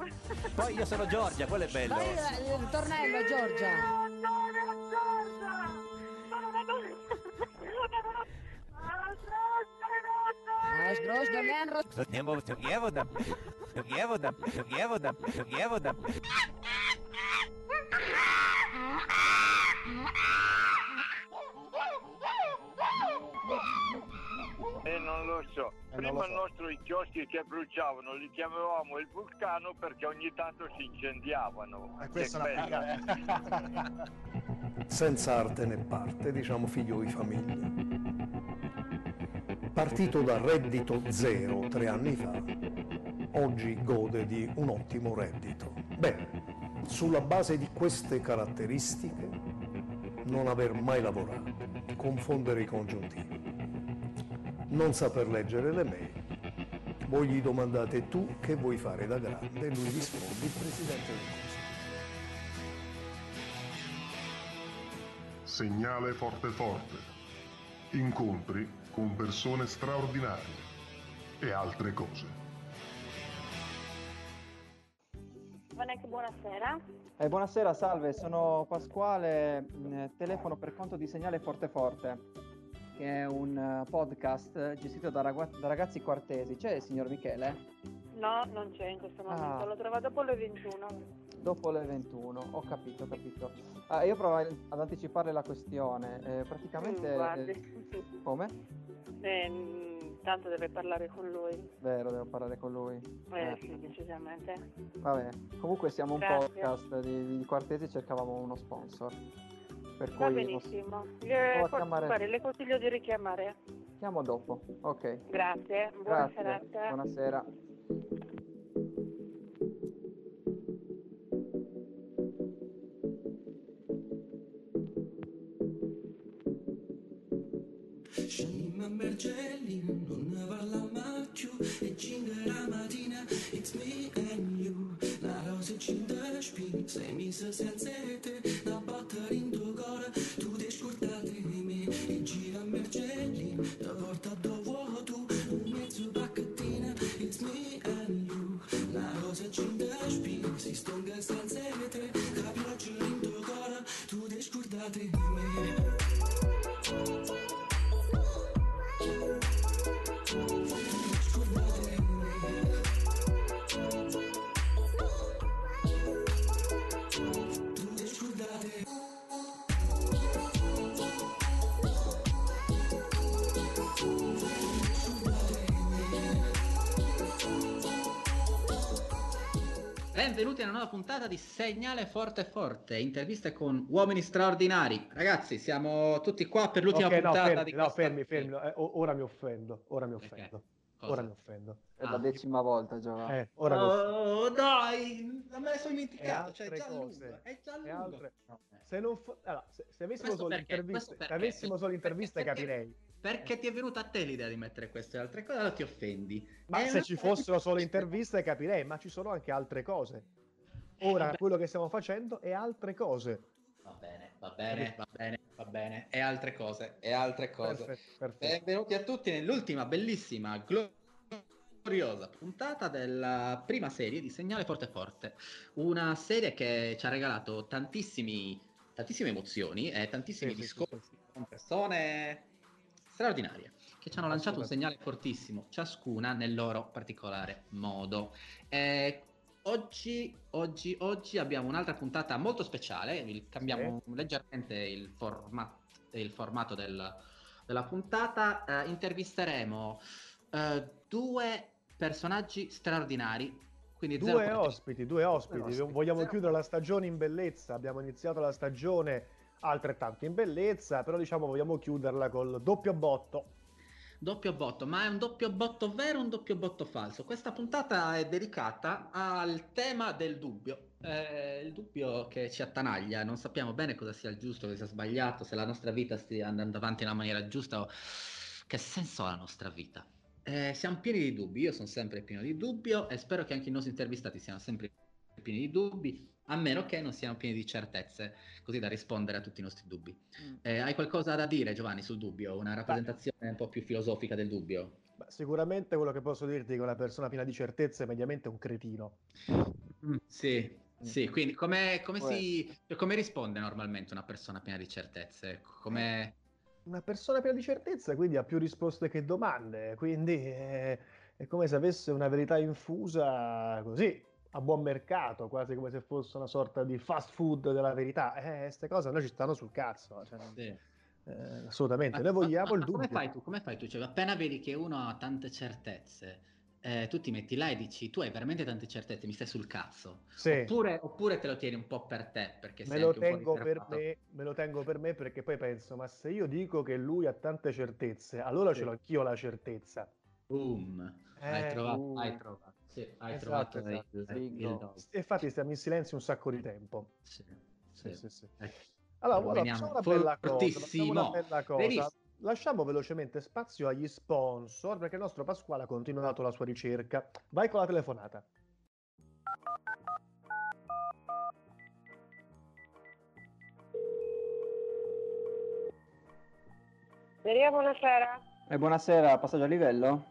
Poi io sono Giorgia, quello è bello. Vai il, il tornello, Giorgia. Ah, sgrosdo, Leandro. Andiamo, giochiamo da... Giochiamo da... Giochiamo da... Giochiamo da... E non lo so. Prima so. il nostro i chioschi che bruciavano li chiamavamo il vulcano perché ogni tanto si incendiavano. E questa Che è una bella. senza arte né parte, diciamo figlio di famiglia. Partito da reddito zero tre anni fa, oggi gode di un ottimo reddito. Bene, sulla base di queste caratteristiche, non aver mai lavorato, confondere i congiuntivi, non saper leggere le mail, voi gli domandate tu che vuoi fare da grande e lui risponde il Presidente del Consiglio. Segnale forte forte. Incontri con persone straordinarie e altre cose. Vanek, buonasera. Eh, buonasera, salve, sono Pasquale, mh, telefono per conto di Segnale Forte Forte, che è un eh, podcast gestito da, ragua- da ragazzi quartesi. C'è il signor Michele? No, non c'è in questo momento, Ah. l'ho trovato dopo le 21. Dopo le 21, ho capito, ho capito. Ah, io provo ad anticipare la questione. Eh, praticamente... Mm, eh, come? Eh, mm, tanto deve parlare con lui. Vero, devo parlare con lui. Eh, Eh, sì, decisamente. Vabbè, comunque siamo un Grazie. podcast di, di quartesi cercavamo uno sponsor. Per Va benissimo. Le, a chiamare- guardi, le consiglio di richiamare. chiamo dopo. Ok. Grazie, buona Grazie. serata. Buonasera. Scendi a Bergelli, non ne parla mai più E 5 la mattina, it's me and you La rosa 5 spine, sei messa senza Benvenuti a una nuova puntata di Segnale Forte Forte, interviste con uomini straordinari. Ragazzi, siamo tutti qua per l'ultima Ok, no, puntata fermi, di no, questa- fermi, fermi. eh, ora mi offendo, ora mi offendo. Cosa? Ora mi offendo. È la Ah. decima volta, Giovanni. Eh, ora mi offendo. Oh, dai, non me ne sono dimenticato, cioè, è già cose. lungo, è già lungo. altre- No, eh. Se, non fo- allora, se, se avessimo Questo solo perché? interviste, se avessimo solo interviste Perché- capirei. Perché ti è venuta a te l'idea di mettere queste altre cose, allora ti offendi. Ma È se una ci fossero solo interviste capirei, ma ci sono anche altre cose. Ora vabbè. quello che stiamo facendo è altre cose. Va bene, va bene, va bene, va bene. E altre cose, e altre cose. Perfetto, perfetto. Benvenuti a tutti nell'ultima bellissima, gloriosa puntata della prima serie di Segnale Forte Forte. Una serie che ci ha regalato tantissimi, tantissime emozioni e tantissimi Sì, discorsi sì, sì. con persone straordinarie che ci hanno lanciato un segnale fortissimo, ciascuna nel loro particolare modo. Eh, oggi, oggi, oggi abbiamo un'altra puntata molto speciale, cambiamo leggermente il, forma- il formato del- della puntata, eh, intervisteremo eh, due personaggi straordinari. Quindi Due ospiti, due ospiti. Due ospiti. Vogliamo Zero- chiudere la stagione in bellezza. Abbiamo iniziato la stagione altrettanto in bellezza, però diciamo vogliamo chiuderla col doppio botto. Doppio botto, ma è un doppio botto vero o un doppio botto falso? Questa puntata è dedicata al tema del dubbio. Eh, il dubbio che ci attanaglia, non sappiamo bene cosa sia il giusto, cosa sia sbagliato, se la nostra vita stia andando avanti nella maniera giusta o che senso ha la nostra vita. Eh, siamo pieni di dubbi, io sono sempre pieno di dubbio e spero che anche i nostri intervistati siano sempre pieni di dubbi, a meno che non siano pieni di certezze, così da rispondere a tutti i nostri dubbi. Mm. Eh, hai qualcosa da dire, Giovanni, sul dubbio? Una rappresentazione un po' più filosofica del dubbio? Beh, sicuramente quello che posso dirti è che una persona piena di certezze è mediamente un cretino. Mm, sì, sì, quindi come, come si, cioè, come risponde normalmente una persona piena di certezze? Come... Una persona piena di certezza, quindi ha più risposte che domande, quindi è, è come se avesse una verità infusa così, a buon mercato, quasi come se fosse una sorta di fast food della verità. Eh, queste cose a noi ci stanno sul cazzo, cioè, Sì. eh, assolutamente. Ma- Noi vogliamo ma il Come dubbio. fai tu? Come fai tu? Cioè, appena vedi che uno ha tante certezze, eh, tu ti metti là e dici, tu hai veramente tante certezze, mi stai sul cazzo. Sì. Oppure, oppure te lo tieni un po' per te, perché Me lo, tengo per me, me lo tengo per me perché poi penso, ma se io dico che lui ha tante certezze, allora Sì. ce l'ho anch'io la certezza. Boom. Hai Eh, trovato, uh. hai trovato, sì, hai Esatto, trovato esatto, il, il. E infatti stiamo in silenzio un sacco di tempo. Sì, Sì, sì. sì. Ecco. Allora, Lo ora veniamo facciamo una bella cosa, una bella cosa. Lasciamo velocemente spazio agli sponsor perché il nostro Pasquale ha continuato la sua ricerca. Vai con la telefonata. Maria, buonasera. Eh, buonasera, passaggio a livello?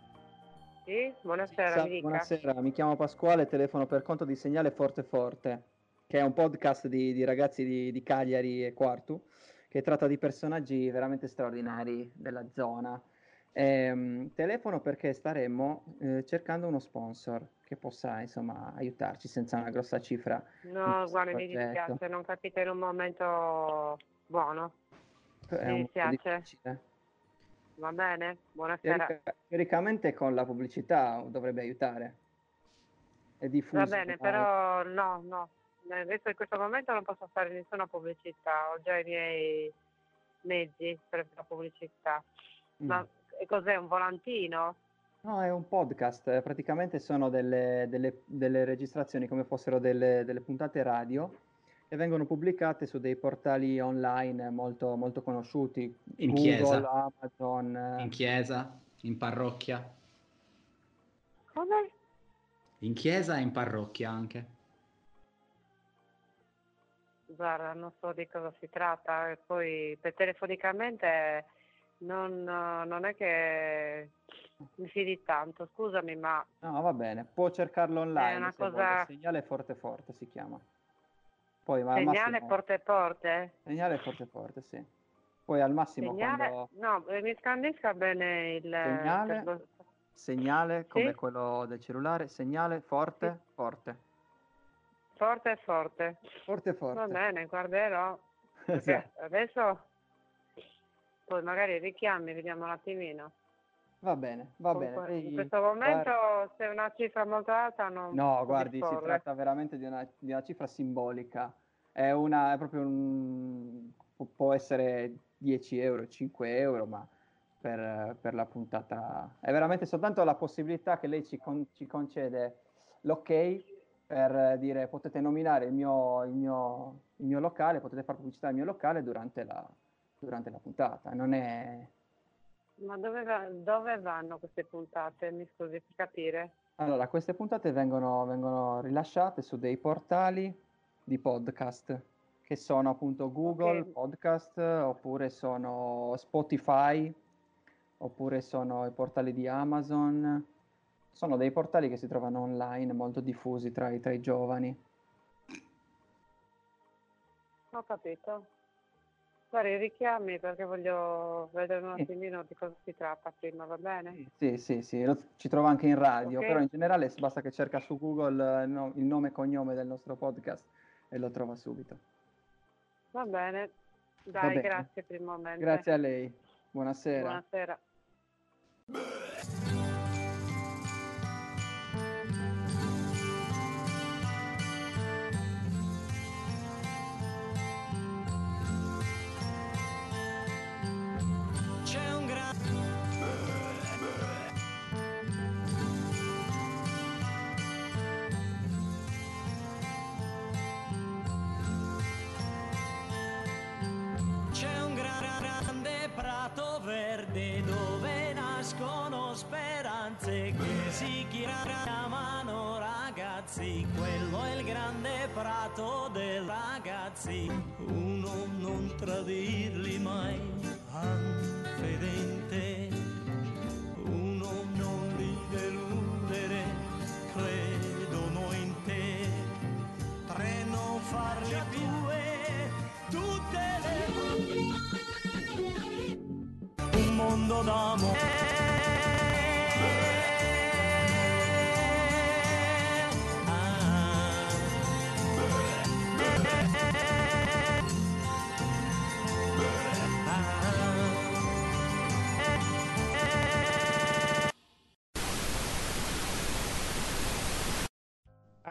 Sì, buonasera, Sa- mi dica. buonasera, mi chiamo Pasquale, telefono per conto di Segnale Forte Forte, che è un podcast di, di ragazzi di, di Cagliari e Quartu, che tratta di personaggi veramente straordinari della zona. Ehm, telefono perché staremmo eh, cercando uno sponsor che possa insomma aiutarci senza una grossa cifra. No, guarda, mi dispiace, non capite in un momento buono. È mi dispiace. Va bene? Buonasera. Teorica- teoricamente con la pubblicità dovrebbe aiutare. È diffuso. Va bene, ormai. però no, no. Adesso in questo momento non posso fare nessuna pubblicità, ho già i miei mezzi per la pubblicità. Ma Mm. e cos'è un volantino? No, è un podcast, eh, praticamente sono delle, delle- delle registrazioni come fossero delle, delle puntate radio e vengono pubblicate su dei portali online molto, molto conosciuti, In Google, chiesa. Amazon. eh. In chiesa, in parrocchia. Come? In chiesa e in parrocchia anche. Guarda, non so di cosa si tratta, e poi per telefonicamente non, non è che mi fidi tanto, scusami, ma No, va bene, può cercarlo online. una se vuole, cosa- Segnale Forte Forte si chiama. Poi, ma al segnale massimo- porte porte? Segnale Forte Forte, sì. Poi al massimo Segnale, quando... no, eh, mi scandisca bene il Segnale? Segnale come Sì? quello del cellulare, segnale forte, forte. Forte forte. Forte forte. Va bene, guarderò. Esatto. adesso poi magari richiami, vediamo un attimino. Va bene, va Comunque, bene. In questo momento se è una cifra molto alta non No, guardi, si tratta veramente di una, di una cifra simbolica. È, una, è proprio un... pu- può essere 10 euro, 5 euro, ma per, per la puntata... È veramente soltanto la possibilità che lei ci, con- ci concede l'ok per dire potete nominare il mio, il mio, il mio locale, potete fare pubblicità al mio locale durante la, durante la puntata. Non è... Ma dove, va- dove vanno queste puntate? Mi scusi per capire. Allora, queste puntate vengono, vengono rilasciate su dei portali di podcast, che sono appunto Google Ok. Podcast, oppure sono Spotify, oppure sono i portali di Amazon. Sono dei portali che si trovano online, molto diffusi tra i, tra i giovani. Ho capito. Guardi, richiami perché voglio vedere un attimino di cosa si tratta prima, va bene? Sì, sì, sì, lo- ci trova anche in radio, Ok. però in generale basta che cerca su Google eh, no- il nome e cognome del nostro podcast e lo trova subito. Va bene. Dai, bene. grazie per il momento. Grazie a lei, buonasera. Buonasera. Ragazzi. Quello è il grande prato dei ragazzi. Uno non tradirli mai, anfedente.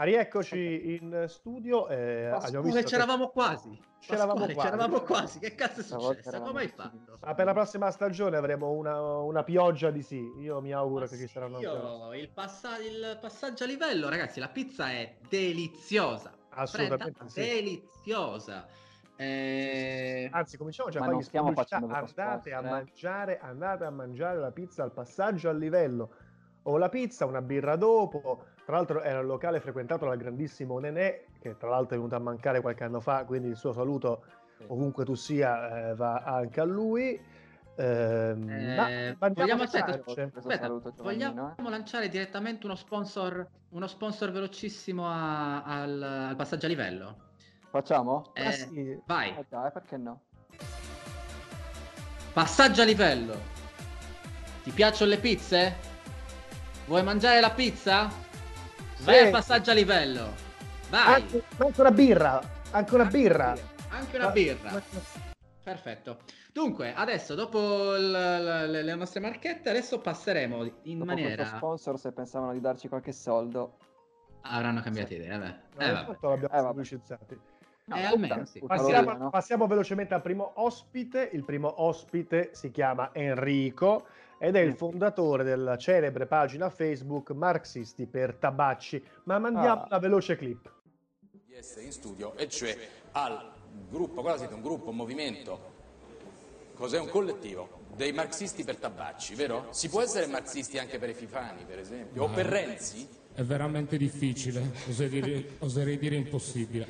Ah, rieccoci in studio. Eh, abbiamo Scusa, c'eravamo quasi. C'eravamo Pasquale, quasi. c'eravamo quasi. Che cazzo è successo? Come hai fatto? Ma per la prossima stagione avremo una, una pioggia di sì. Io mi auguro Ma che ci sì, saranno ancora. io il, passa- il passaggio a livello, ragazzi, la pizza è deliziosa. Assolutamente Fredda, sì. deliziosa. Eh, Anzi, cominciamo già a Ma fare stiamo facendo Andate a eh. mangiare, andate a mangiare la pizza al passaggio a livello. O la pizza, una birra dopo. Tra l'altro era un locale frequentato dal grandissimo Nenè, che tra l'altro è venuto a mancare qualche anno fa, quindi il suo saluto ovunque tu sia eh, va anche a lui. Ehm, Eh, ma andiamo vogliamo, aspetta, aspetta, saluto, vogliamo eh. lanciare direttamente uno sponsor, uno sponsor velocissimo a- al, al passaggio a livello? Facciamo? Eh, Ah, sì. Vai, Eh dai, perché no? passaggio a livello. Ti piacciono le pizze? Vuoi mangiare la pizza? Vai Sì. al passaggio a livello. Vai. Anche, anche una birra, anche una birra. Anche una birra. ma- Perfetto. Dunque, adesso dopo il- le, le nostre marchette, adesso passeremo in Dopo maniera... sponsor, se pensavano di darci qualche soldo... Avranno cambiato idea, vabbè. No, Eh, vabbè. intanto l'abbiamo Eh, vabbè. pubblicizzati. No, Eh, almeno sì. Passiamo, passiamo velocemente al primo ospite. Il primo ospite si chiama Enrico ed è il Mm. fondatore della celebre pagina Facebook Marxisti per Tabacci. Ma mandiamo Ah. una veloce clip. di essere in studio, e cioè al gruppo, cosa siete? Un gruppo, un movimento, cos'è un collettivo? Dei marxisti per tabacci, vero? Si può essere marxisti anche per Epifani, per esempio, o per Renzi? È veramente difficile, oserei dire, oserei dire impossibile.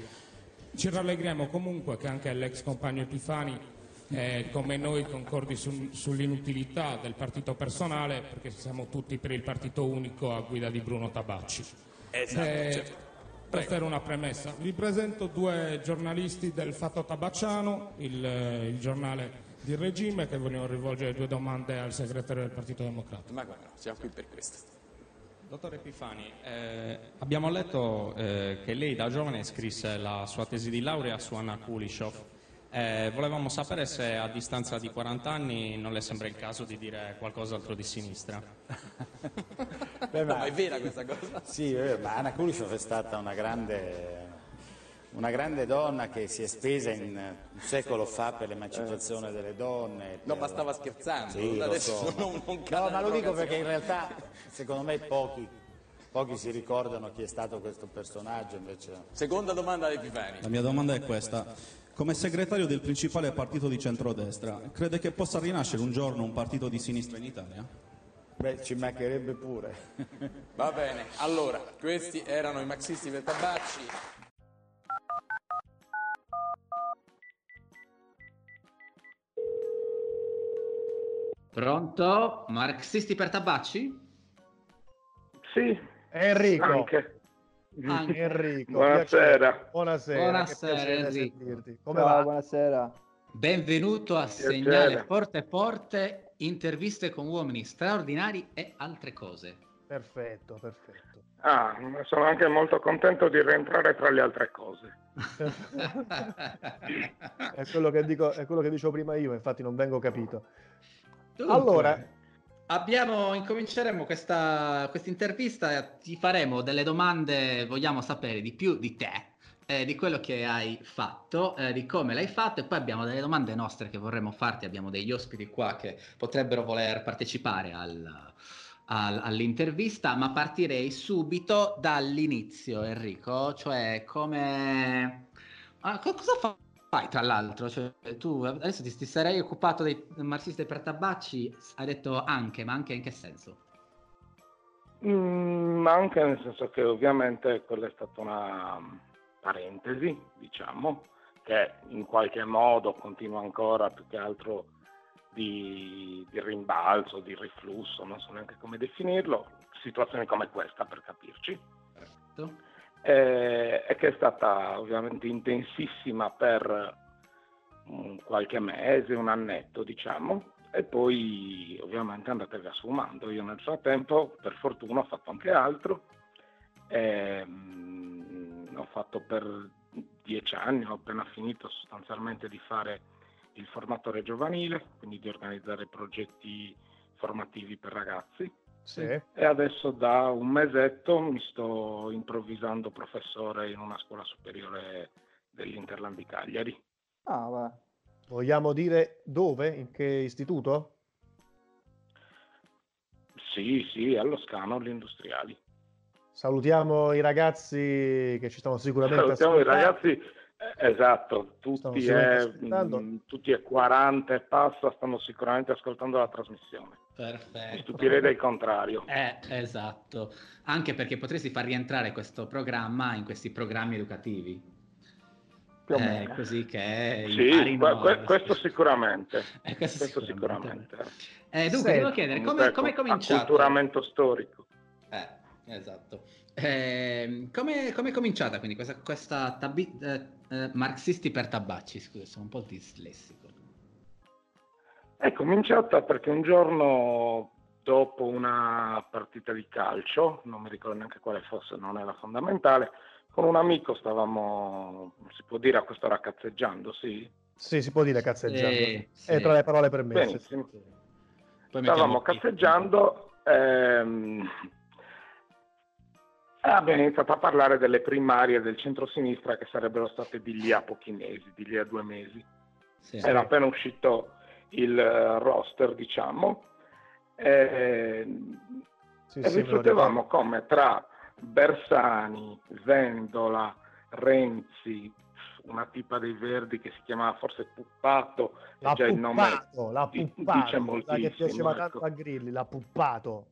Ci rallegriamo comunque che anche l'ex compagno Epifani, eh, come noi, concordi su- sull'inutilità del partito personale, perché siamo tutti per il partito unico a guida di Bruno Tabacci. Esatto, Eh, certo. per fare una premessa, vi presento due giornalisti del Fatto Tabacciano, il, eh, il giornale di regime, che vogliono rivolgere due domande al segretario del Partito Democratico. Ma guarda, siamo qui per questo. Dottor Epifani, eh, abbiamo letto eh, che lei da giovane scrisse la sua tesi di laurea su Anna Kulishov. Eh, volevamo sapere se a distanza di 40 anni non le sembra il caso di dire qualcos'altro di sinistra. Beh, No, ma è vera questa cosa? Sì, vero, ma Anna Kulishov è stata una grande, una grande donna che si è spesa in, un secolo fa per l'emancipazione delle donne. No, per- ma stava scherzando, Sì, lo adesso so. non, non No, ma lo dico perché in realtà, secondo me, pochi, pochi si ricordano chi è stato questo personaggio, invece... Seconda domanda ad Epifani. La mia domanda è questa. Come segretario del principale partito di centrodestra, crede che possa rinascere un giorno un partito di sinistra in Italia? Beh, ci mancherebbe pure. Va bene, allora, questi erano i marxisti per tabacci. Pronto? Marxisti per tabacci? Sì, Enrico. anche. Anche. Enrico. Buonasera. piacere. Buonasera. Buonasera, Enrico. sentirti. Come Ciao, va? buonasera. Benvenuto a Piacere. Segnale Forte Forte, interviste con uomini straordinari e altre cose. Perfetto, perfetto. Ah, sono anche molto contento di rientrare tra le altre cose. è, quello che dico, è quello che dicevo prima io, infatti non vengo capito. Dunque, Allora, abbiamo, incominceremo questa intervista, ti faremo delle domande, vogliamo sapere di più di te, eh, di quello che hai fatto, eh, di come l'hai fatto e poi abbiamo delle domande nostre che vorremmo farti, abbiamo degli ospiti qua che potrebbero voler partecipare al- al- all'intervista, ma partirei subito dall'inizio Enrico, cioè come... Ah, co- cosa fa- fai tra l'altro? Cioè, tu adesso ti, ti sarei occupato dei marxisti per tabacci, hai detto anche, ma anche in che senso? Mm, ma anche nel senso che ovviamente quella è stata una parentesi, diciamo, che in qualche modo continua ancora più che altro di, di rimbalzo, di riflusso, non so neanche come definirlo, situazioni come questa per capirci. Eh, e che è stata ovviamente intensissima per mm, qualche mese, un annetto diciamo, e poi ovviamente andate via sfumando. Io nel frattempo, per fortuna, ho fatto anche altro. Ehm, ho fatto per dieci anni, ho appena finito sostanzialmente di fare il formatore giovanile, quindi di organizzare progetti formativi per ragazzi. Sì. E adesso da un mesetto mi sto improvvisando professore in una scuola superiore dell'Interland di Cagliari. Ah, va. Vogliamo dire dove? In che istituto? Sì, sì, allo Scano, agli industriali. Salutiamo i ragazzi che ci stanno sicuramente Salutiamo i ascoltando. ragazzi, eh, esatto, tutti sicuramente e, ascoltando. mm, tutti e 40 e passa stanno sicuramente ascoltando la trasmissione. Mi Perfetto. stupirei del contrario. Eh, esatto. Anche perché potresti far rientrare questo programma in questi programmi educativi. Più o Eh, meno. così che Sì, que- que- questo sicuramente. Eh, questo Questo sicuramente. sicuramente. Eh, dunque, Sì, devo chiedere, come, comunque, come è cominciato? Acculturamento storico. Eh, esatto. Eh, come, come è cominciata quindi questa, questa tabi- eh, eh, marxisti per tabacci? Scusa, sono un po' dislessico. È cominciata perché un giorno dopo una partita di calcio, non mi ricordo neanche quale fosse, non era fondamentale, con un amico stavamo, si può dire a quest'ora cazzeggiando, sì? Sì, si può dire cazzeggiando. Sì, È sì. tra le parole permesse. Benissimo. Poi Stavamo cazzeggiando ehm, e abbiamo iniziato a parlare delle primarie del centro-sinistra che sarebbero state di lì a pochi mesi, di lì a due mesi. Sì. Era appena uscito il eh, roster, diciamo, e, Sì, e sì, riflettevamo come tra Bersani, Vendola, Renzi, una tipa dei Verdi che si chiamava forse Puppato, L'ha già il nome puppato, di- puppato, dice quella che moltissimo. piaceva ecco. tanto a Grilli, l'ha puppato.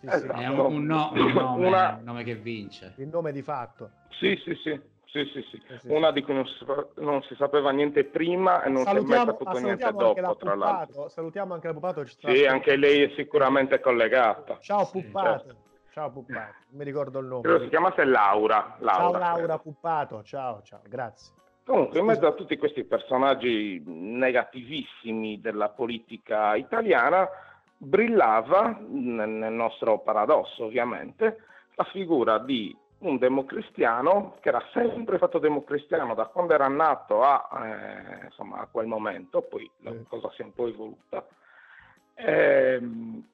Sì, sì. Esatto. È un, un no- un nome, Una- un nome che vince. Il nome di fatto. Sì, sì, sì, sì, sì, sì. sì, Una di cui non si, non si sapeva niente prima e non si è mai Salutiamo, ma saputo niente salutiamo anche la dopo, tra l'altro. Puppato, salutiamo anche la Puppato. ci sta Sì, anche lei è sicuramente collegata. Ciao Sì, Puppato. certo. Ciao Puppato. Non mi ricordo il nome. Credo si chiamasse Laura. Ciao Laura, Laura credo. Puppato. Ciao, ciao, grazie. Comunque, in mezzo a tutti questi personaggi negativissimi della politica italiana, brillava, nel nostro paradosso ovviamente, la figura di un democristiano che era sempre stato democristiano da quando era nato a, eh, insomma, a quel momento, poi la cosa si è un po' evoluta, ehm,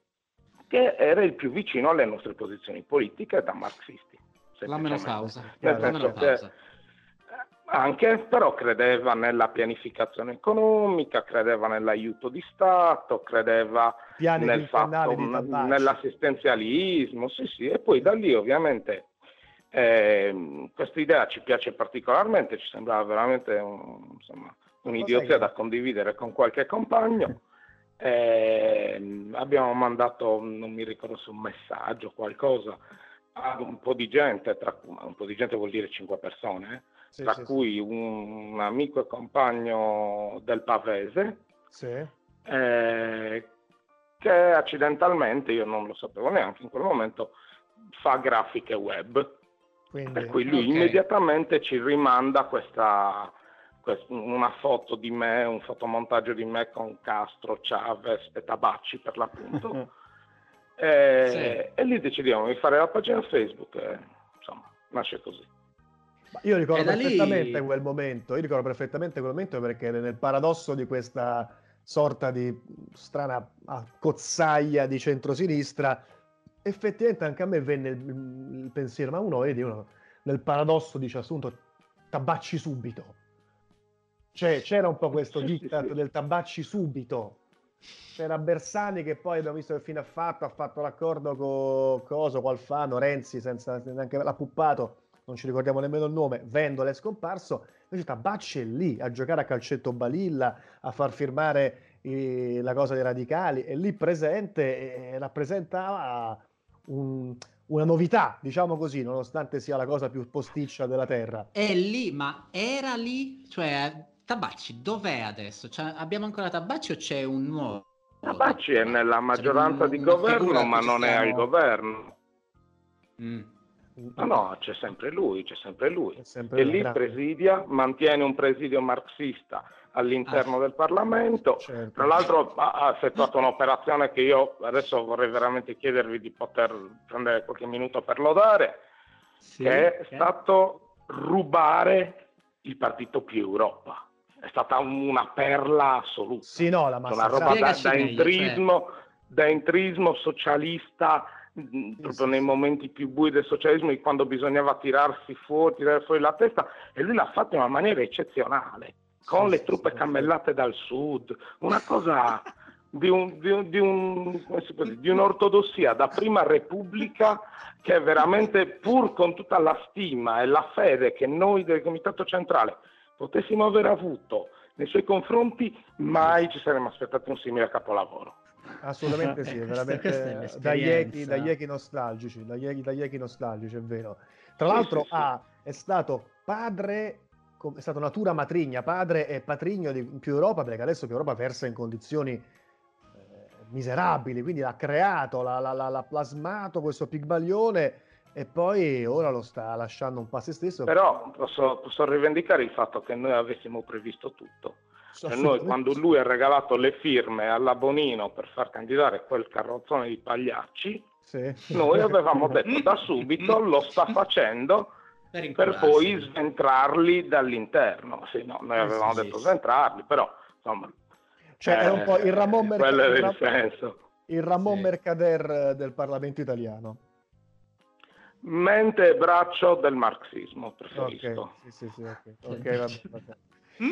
che era il più vicino alle nostre posizioni politiche da marxisti. La menopausa. Nel La menopausa. anche, però credeva nella pianificazione economica, credeva nell'aiuto di Stato, credeva Piani nel fatto, nell'assistenzialismo, sì sì, e poi da lì ovviamente ehm, questa idea ci piace particolarmente, ci sembrava veramente un- insomma, un'idiozia da condividere con qualche compagno. Ehm, abbiamo mandato, non mi ricordo se un messaggio, qualcosa, a un po' di gente, tra, un po' di gente vuol dire cinque persone, eh, Sì, tra sì, sì. cui un, un amico e compagno del Pavese, Sì. eh, che accidentalmente, io non lo sapevo neanche in quel momento, fa grafiche web. Quindi, Per cui lui ok. immediatamente ci rimanda questa, quest- una foto di me, un fotomontaggio di me con Castro, Chavez e Tabacci per l'appunto. e, e lì decidiamo di fare la pagina Facebook e insomma nasce così. Io ricordo E da lì- perfettamente quel momento, io ricordo perfettamente quel momento perché nel paradosso di questa sorta di strana cozzaglia di centrosinistra, effettivamente anche a me venne il, il pensiero, ma uno vedi, uno nel paradosso dice assunto tabacci subito. Cioè c'era un po' questo diktat del tabacci subito. C'era Bersani che poi abbiamo visto che fine ha fatto, ha fatto l'accordo con Coso, con Alfano, Renzi, senza neanche l'ha puppato, non ci ricordiamo nemmeno il nome, Vendola è scomparso, invece Tabacci è lì a giocare a calcetto balilla, a far firmare eh, la cosa dei radicali, è lì presente e rappresentava un- una novità, diciamo così, nonostante sia la cosa più posticcia della terra. È lì, ma era lì? Cioè, Tabacci, dov'è adesso? Cioè, abbiamo ancora Tabacci o c'è un nuovo? Tabacci è nella maggioranza di una governo, ma non è stiamo- al governo. Mm. No, no, c'è sempre lui, c'è sempre lui. sempre e lì grazie. presidia, mantiene un presidio marxista all'interno Ah. del Parlamento. Certo. Tra l'altro ha, effettuato un'operazione che io adesso vorrei veramente chiedervi di poter prendere qualche minuto per lodare, che è stato rubare il partito più Europa. È stata una perla assoluta. Sì, no, la una massacrata. roba da, da meglio, entrismo, da entrismo socialista, proprio nei momenti più bui del socialismo, di quando bisognava tirarsi fuori, tirare fuori la testa, e lui l'ha fatto in una maniera eccezionale, con le truppe cammellate dal sud, una cosa di, un- di un- di un- dire, di un'ortodossia da prima repubblica che è veramente pur con tutta la stima e la fede che noi del Comitato Centrale potessimo aver avuto nei suoi confronti, mai ci saremmo aspettati un simile capolavoro. Assolutamente sì, è è veramente da. Yeki, Yeki nostalgici, da Yeki, Yeki nostalgici, è vero. Tra l'altro sì, sì. ha- è stato padre, è stato natura matrigna, padre e patrigno di più Europa, perché adesso più Europa versa in condizioni eh, miserabili, quindi l'ha creato, l'ha, l'ha- l'ha- l'ha plasmato questo pigmalione e poi ora lo sta lasciando un po' a se stesso. Però posso, posso rivendicare il fatto che noi avessimo previsto tutto. Cioè noi quando lui ha regalato le firme alla Bonino per far candidare quel carrozzone di pagliacci, Sì. noi avevamo detto da subito lo sta facendo Per per poi sventrarli dall'interno. Sì, no, noi Eh, avevamo sì, detto sì. sventrarli, però insomma... Cioè, è un po' il Ramon Merc- Quello il è Ram- il senso. il Ramon Mercader eh, del Parlamento italiano. Mente e braccio del marxismo, preferisco. Ok, sì, sì, sì, ok, ok, vabbè, vabbè.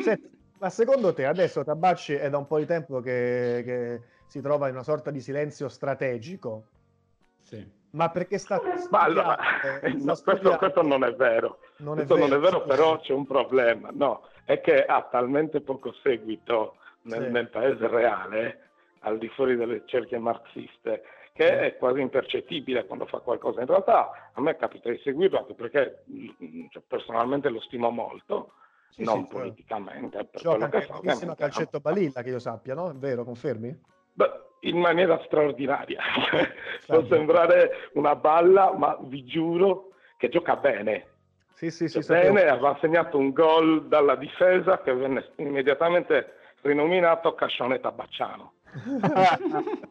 Senti, ma secondo te adesso Tabacci è da un po' di tempo che, che si trova in una sorta di silenzio strategico? Sì. Ma perché sta Ma allora, studiando- no, questo, questo non è vero. Non è questo non vero, è vero, sì. però c'è un problema. No, è che ha talmente poco seguito nel, Sì. nel paese reale, al di fuori delle cerchie marxiste, che è quasi impercettibile quando fa qualcosa. In realtà a me capita di seguirlo anche perché mm, cioè, personalmente lo stimo molto, Sì, non sì, certo. politicamente, per Gioca anche fa. benissimo a calcetto balilla, che io sappia, no? È vero, confermi? Beh, in maniera straordinaria. Può sembrare una balla, ma vi giuro che gioca bene. Sì, sì, sì, Cioè, bene, aveva segnato un gol dalla difesa che venne immediatamente rinominato Cascione Tabacciano.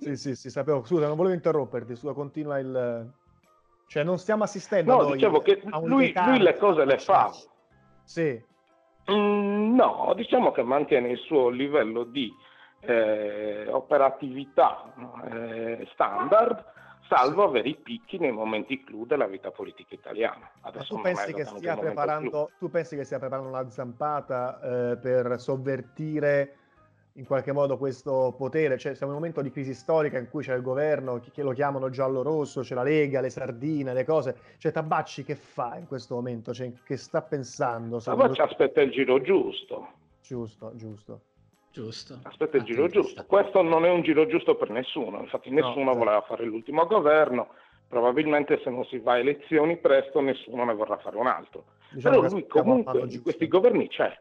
Sì, sì, sì, sapevo. Scusa, non volevo interromperti, scusa, continua il... Cioè, non stiamo assistendo No, noi dicevo che a un lui, lui le cose le fa. Sì. Mm, no, diciamo che mantiene il suo livello di eh, operatività eh, standard, salvo avere i picchi nei momenti clou della vita politica italiana. Adesso tu pensi, tu pensi che stia preparando una zampata eh, per sovvertire in qualche modo questo potere? Cioè, siamo in un momento di crisi storica in cui c'è il governo che lo chiamano giallo-rosso, c'è la Lega, le sardine, le cose. Cioè, Tabacci che fa in questo momento? Cioè, che sta pensando? clou. Ma ci aspetta il giro giusto. Giusto, giusto. Giusto. Aspetta il giro giusto. Questo non è un giro giusto per nessuno, infatti nessuno esatto. voleva fare l'ultimo governo, probabilmente se non si va a elezioni presto nessuno ne vorrà fare un altro. Diciamo Però lui comunque giusto. questi governi c'è.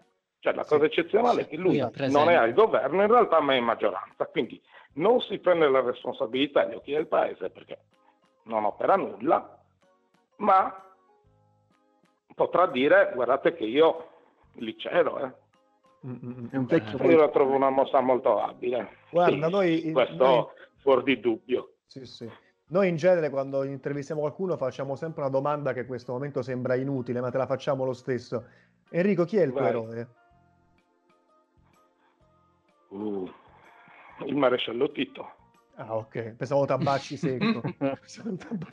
Cioè la cosa eccezionale è che lui non è al governo in realtà ma è in maggioranza, quindi non si prende la responsabilità agli occhi del paese perché non opera nulla, ma potrà dire guardate che io lì c'ero, eh. Mm, È un vecchio Io la trovo una mossa molto abile. Guarda, Sì, noi- questo noi- fuori di dubbio. Sì, sì. Noi in genere quando intervistiamo qualcuno facciamo sempre una domanda che in questo momento sembra inutile, ma te la facciamo lo stesso. Enrico, chi è il tuo Vai. eroe? Uh, il maresciallo Tito. Ah, ok. Pensavo Tabacci secco.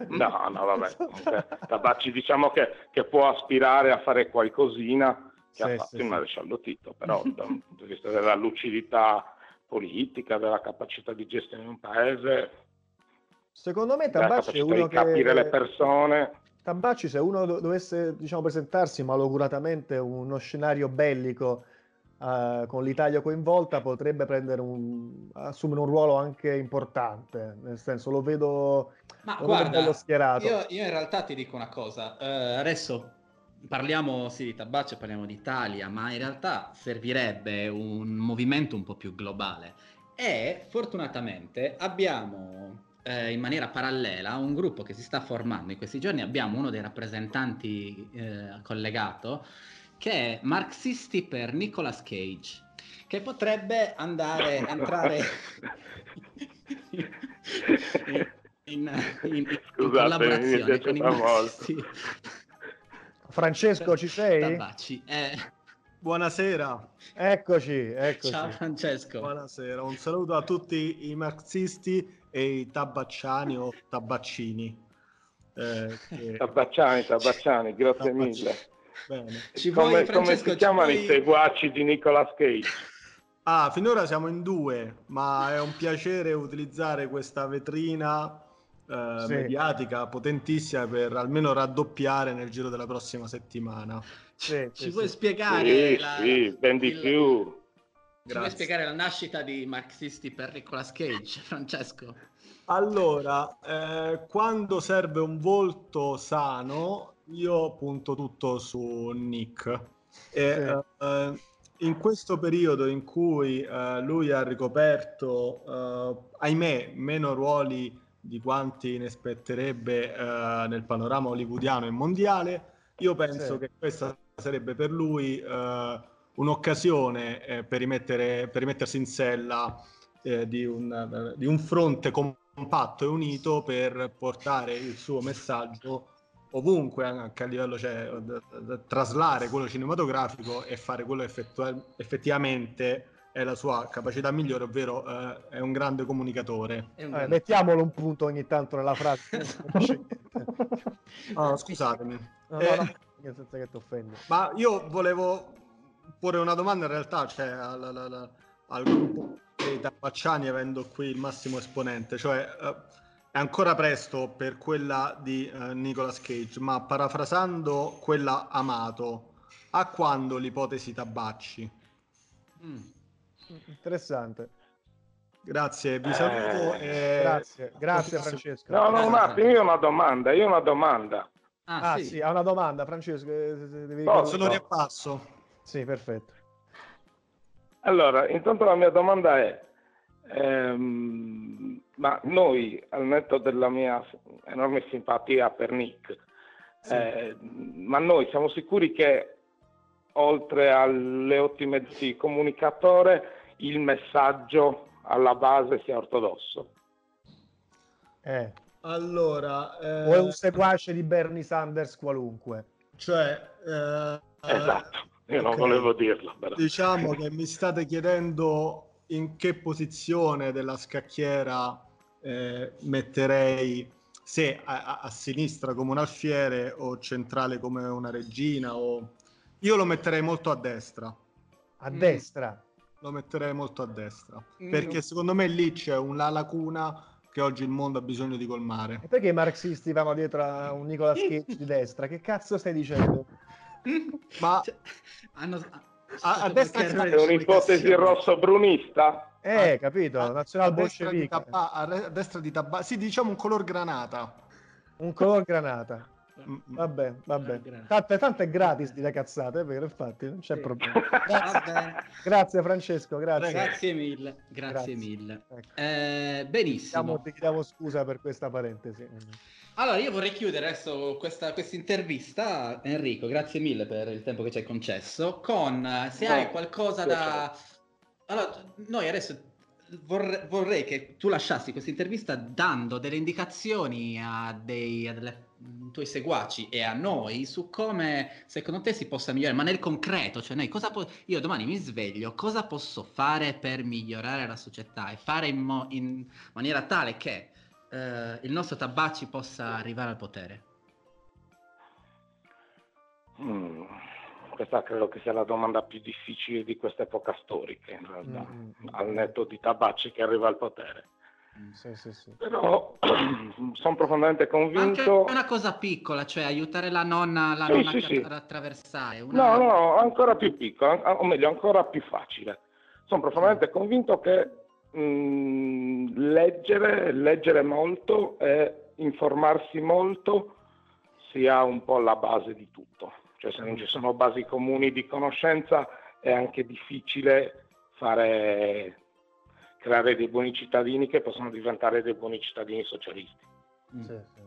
No, no, vabbè. comunque, Tabacci diciamo che, che può aspirare a fare qualcosina che Sì, ha fatto sì, il maresciallo Tito, però da un punto di vista della lucidità politica, della capacità di gestione di un paese, Secondo me Tabacci è uno di capire che... le persone. Tabacci, se uno do- dovesse diciamo, presentarsi malauguratamente uno scenario bellico eh, con l'Italia coinvolta, potrebbe prendere un, assumere un ruolo anche importante. Nel senso, lo vedo, Ma lo vedo guarda, bello schierato. io, io in realtà ti dico una cosa. eh, adesso parliamo sì di tabaccio, parliamo di Italia, ma in realtà servirebbe un movimento un po' più globale. E fortunatamente abbiamo eh, in maniera parallela un gruppo che si sta formando in questi giorni. Abbiamo uno dei rappresentanti eh, collegato che è Marxisti per Nicolas Cage, che potrebbe andare entrare in, in, in, in Scusate, con i marxisti. Francesco, ci sei? Tabacci. Eh, Buonasera. Eccoci, eccoci. ciao Francesco. Buonasera, un saluto a tutti i marxisti e i tabacciani o tabaccini. Eh, che- Tabacciani, Tabacciani, grazie mille. Bene. Ci come, vuoi, come si chiamano vuoi- i seguaci di Nicolas Cage? Ah, finora siamo in due, ma è un piacere utilizzare questa vetrina eh, Sì. mediatica potentissima per almeno raddoppiare nel giro della prossima settimana. Sì, Ci sì, vuoi sì. spiegare Sì, la, sì, ben di il- più. ci vuoi Grazie. spiegare la nascita di Marxisti per Nicolas Cage, Francesco? Allora, eh, quando serve un volto sano, io punto tutto su Nick. E, Sì. eh, in questo periodo in cui eh, lui ha ricoperto, eh, ahimè, meno ruoli di quanti ne aspetterebbe eh, nel panorama hollywoodiano e mondiale, io penso Sì. che questa sarebbe per lui eh, un'occasione eh, per, rimettere- per rimettersi in sella eh, di, un, di un fronte compatto e unito per portare il suo messaggio ovunque, anche a livello, cioè, d- d- traslare quello cinematografico e fare quello effettua- effettivamente è la sua capacità migliore, ovvero eh, è un grande comunicatore. Un Eh, grande- mettiamolo un punto ogni tanto nella frase. Ah, scusatemi. No, Eh, no, no, senza che ti offendi. Ma io volevo porre una domanda in realtà, cioè al, al- al- al gruppo dei Tabacciani, avendo qui il massimo esponente, cioè eh, è ancora presto per quella di eh, Nicolas Cage, ma parafrasando quella Amato, a quando l'ipotesi Tabacci? Mm. Interessante. Grazie, vi saluto. Eh, e- Grazie, grazie Francesco. No, no, un attimo, io ho una domanda, io ho una domanda. Ah, Ah, sì. sì, ha una domanda, Francesco. eh, devi- No, Sono riapparso. Sì, perfetto. Allora, intanto la mia domanda è, ehm, ma noi, al netto della mia enorme simpatia per Nick, eh, ma noi siamo sicuri che oltre alle ottime di comunicatore, il messaggio alla base sia ortodosso? Eh. Allora, eh, O è un seguace di Bernie Sanders qualunque. cioè, eh, Esatto, io non ok. volevo dirlo, però. Diciamo che mi state chiedendo in che posizione della scacchiera eh, metterei se a, a- a sinistra come un alfiere o centrale come una regina o... Io lo metterei molto a destra, A Mm. destra. lo metterei molto a destra, Mm. perché secondo me lì c'è una lacuna che oggi il mondo ha bisogno di colmare. E perché i marxisti vanno dietro a un Nicolas Cage di destra? Che cazzo stai dicendo? Ma Cioè, hanno, a- a destra c'è un'ipotesi rosso-brunista? Eh, A- capito? a- Nazional a destra di bolscevique. tabà- a destra di tabà, sì, diciamo un color granata. Un color granata. Vabbè, vabbè. Tanto, tanto è gratis di le cazzate, è vero, infatti, non c'è Sì. problema. Grazie Francesco, grazie. Grazie mille, grazie, Grazie. mille. Ecco. Eh, benissimo. Chiediamo- ti chiediamo scusa per questa parentesi. Allora, io vorrei chiudere adesso questa, questa intervista, Enrico, grazie mille per il tempo che ci hai concesso, con se hai No, qualcosa da... Allora, noi adesso vorrei, vorrei che tu lasciassi questa intervista dando delle indicazioni a dei a delle- mm, tuoi seguaci e a noi su come secondo te si possa migliorare, ma nel concreto, cioè noi cosa po- io domani mi sveglio, cosa posso fare per migliorare la società e fare in, mo- in maniera tale che eh, il nostro Tabacci possa arrivare al potere? Mm, questa credo che sia la domanda più difficile di questa epoca storica, in realtà, Mm, mm, al netto di Tabacci che arriva al potere. Sì, sì, sì. Però sono profondamente Anche convinto... una cosa piccola, cioè aiutare la nonna, la Sì, nonna sì, che- sì. ad attraversare. Una... No, no, ancora più piccolo, an- o meglio, ancora più facile. Sono profondamente convinto che mm, leggere, leggere molto e informarsi molto sia un po' la base di tutto. Cioè se non ci sono basi comuni di conoscenza è anche difficile fare creare dei buoni cittadini che possono diventare dei buoni cittadini socialisti. Mm. Sì, sì.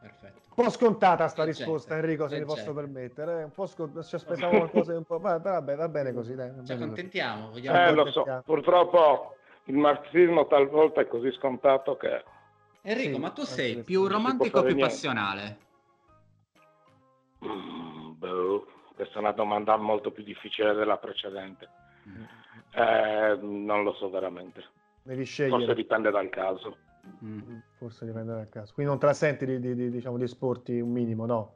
Perfetto. Un po' scontata sta risposta, Enrico, se mi posso permettere. eh. Un po' scontata, ci aspettavo qualcosa di un po'. va- Vabbè, va bene così, dai. va Ci bene accontentiamo, vogliamo... Eh, lo so, purtroppo il marxismo talvolta è così scontato che... Enrico, Sì, ma tu sei più romantico o più niente. passionale? Mm, boh, questa è una domanda molto più difficile della precedente. Mm. Eh, non lo so veramente. Devi Forse scegliere. dipende dal caso. Mm. Forse dipende dal caso. Quindi non te la senti di, di, di, diciamo, di esporti un minimo, no?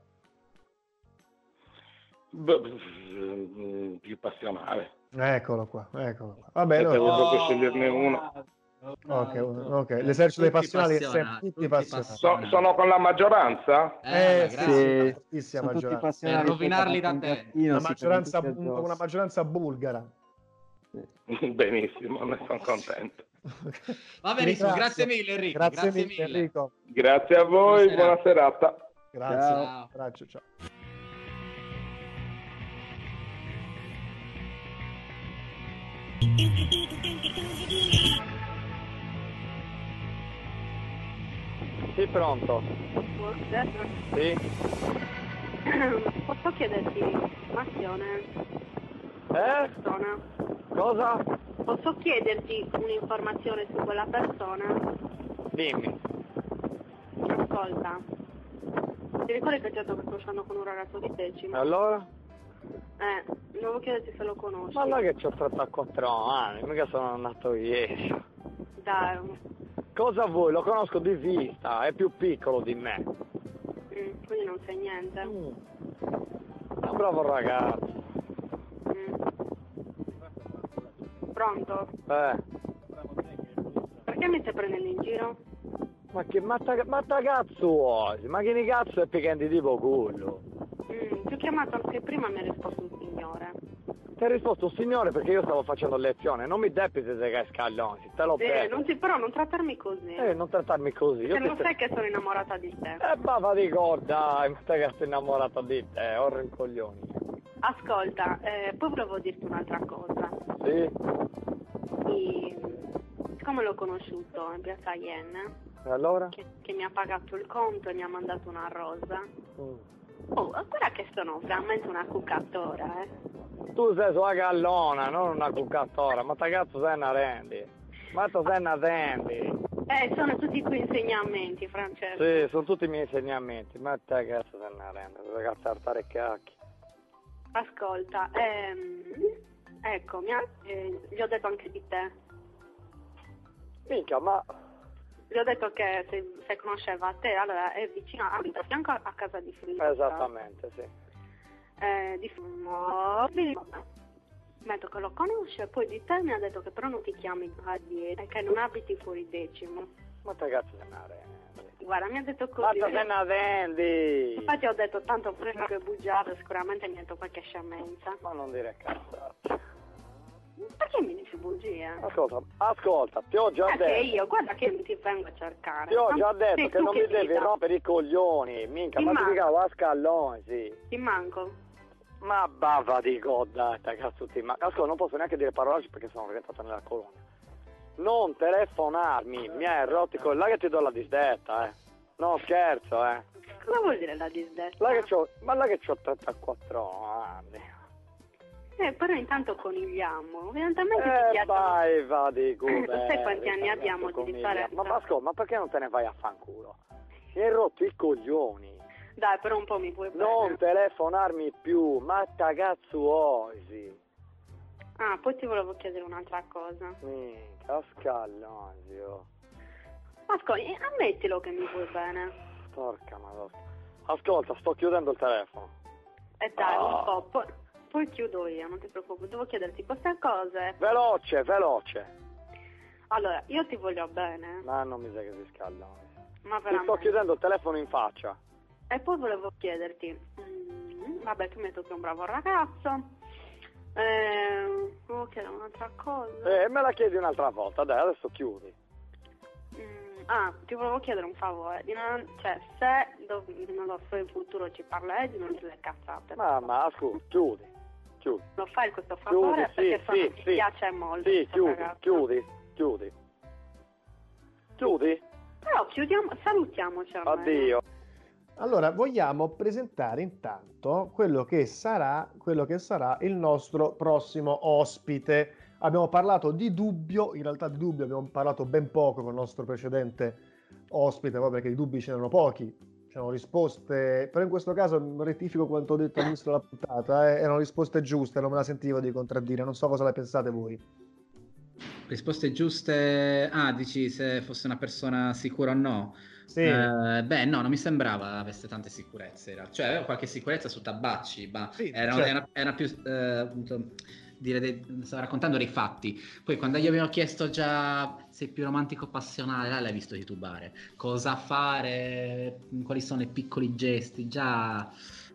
Boh, mm, più passionale. Eccolo qua, eccolo qua. Vabbè, Se no, devo sceglierne uno. Ok, ok. L'esercito dei passionali passionali, tutti passionali. So- sono con la maggioranza? Eh, sì, grazie. sì, Sì, maggioranza. passionali. Per rovinarli da te. Una maggioranza, una maggioranza bulgara. Benissimo, ne sono contento. Va benissimo, grazie mille Enrico, Grazie, grazie mille, mille. Enrico. Grazie a voi, Buona buona serata. Grazie. Ciao. Abbraccio, ciao. Sì, pronto. Sì. Posso chiederti un'informazione Eh? persona? Cosa? Posso chiederti un'informazione su quella persona? Dimmi. Ascolta. Ti ricordi che che sto uscendo con un ragazzo di decima? Allora? Eh, volevo chiederti se lo conosci. Ma è che ci ho 34 anni, mica sono nato ieri. Dai, Cosa vuoi? Lo conosco di vista, è più piccolo di me. mm, quindi non sai niente. È un bravo ragazzo. Mm. Pronto? Eh. Perché mi stai prendendo in giro? Ma che matta, matta cazzo vuoi? Ma che cazzo è piccante tipo culo? Mm, ti ho chiamato anche prima e mi ha risposto. Ti ha risposto un signore perché io stavo facendo lezione, non mi deppi se sei scalloni, te lo Eh, prego. non ti, però non trattarmi così. Eh, non trattarmi così. Io Perché ti non sai che sono innamorata di te. Eh, bava di dai, ma stai che sei innamorato di te, ho rincoglioni. Ascolta, eh, poi volevo dirti un'altra cosa. Sì? I- Siccome l'ho conosciuto in piazza Yen, E allora? che, che mi ha pagato il conto e mi ha mandato una rosa. Mm. Oh, guarda che sono veramente una cuccatora, eh. Tu sei sua gallona, non una cuccatora, ma te cazzo sei una rendi? Ma tu sei una rendi? Eh, sono tutti quei insegnamenti, Francesco. Sì, sono tutti i miei insegnamenti, ma te cazzo sei una rendi? Devi cazzartare i cacchi. Ascolta, ehm, ecco, mi ha- eh, gli ho detto anche di te. Minchia, ma... Gli ho detto che se, se conosceva te, allora è vicino, abita a fianco a casa di Filippo. Esattamente, sì. Eh, di no, mi ha detto che lo conosce, poi di te mi ha detto che però non ti chiami Javier e che non abiti fuori decimo. Ma te cazzo una rendi? Guarda, mi ha detto Ma così. te sei una rendi? Infatti ho detto tanto prima che bugiardo, sicuramente mi ha detto qualche scemenza. Ma non dire cazzo. Perché mi dici bugie? Ascolta, ascolta, ti ho già Perché detto. io, guarda che ti vengo a cercare. Ti ho già Ma detto che non mi ti devi dà. rompere i coglioni, minchia, ma ti dico a scalloni, sì. Ti manco. Ma bava di coda, te cazzo ti ma Ascolta, non posso neanche dire parolacce perché sono rientrato nella colonia. Non telefonarmi, mi hai rotto coglioni. Là che ti do la disdetta, eh. No, scherzo, eh. Cosa vuol dire la disdetta? Là che c'ho, ma là che c'ho 34 anni. Eh, però intanto conigliamo. Evidentemente ti Eh, piace. vai, va di culo. Sai quanti anni abbiamo di differenza? Ma, ma ascolta, ma perché non te ne vai a fanculo? Mi hai rotto i coglioni. Dai, però un po' mi puoi Non bene. telefonarmi più, ma ta cazzo osi. Ah, poi ti volevo chiedere un'altra cosa. Minchia, scallonzio. Ascolta, eh, ammettilo che mi vuoi bene. Porca madonna. Ascolta, sto chiudendo il telefono. E dai, Ah. un po'. Poi, poi chiudo io, non ti preoccupare. Devo chiederti queste cose. Veloce, veloce. Allora, io ti voglio bene, Ma non mi sa che si scallano. ma Ti sto veramente. chiudendo il telefono in faccia. E poi volevo chiederti, mm, vabbè, tu mi hai detto che è un bravo ragazzo. Eh, volevo chiedere un'altra cosa. Eh, me la chiedi un'altra volta, dai, adesso chiudi. Mm, ah, ti volevo chiedere un favore, di non, cioè, se dov- non lo so in futuro ci parlerai di non dire cazzate. Ma, ma, ascolta, chiudi. Chiudi. Lo fai questo favore Chiudi, sì, perché sono- sì, mi sì. piace molto. Sì, chiudi, ragazzo. chiudi, chiudi. Chiudi? Però chiudiamo, salutiamoci ormai. Addio. Allora, vogliamo presentare intanto quello che sarà, quello che sarà il nostro prossimo ospite. Abbiamo parlato di dubbio, in realtà di dubbio abbiamo parlato ben poco con il nostro precedente ospite, proprio perché di dubbi ce n'erano pochi, c'erano risposte, però in questo caso rettifico quanto ho detto all'inizio della puntata, eh, erano risposte giuste, non me la sentivo di contraddire, non so cosa ne pensate voi. Risposte giuste. Ah, dici se fosse una persona sicura o no? Sì. Eh, beh, no, non mi sembrava avesse tante sicurezze. realtà. Cioè, aveva qualche sicurezza su Tabacci, ma Sì, era, certo. era- era più. eh, appunto, dire dei- stava raccontando dei fatti. Poi, quando gli abbiamo chiesto già sei più romantico o passionale, là l'hai visto titubare. Cosa fare? Quali sono i piccoli gesti? Già.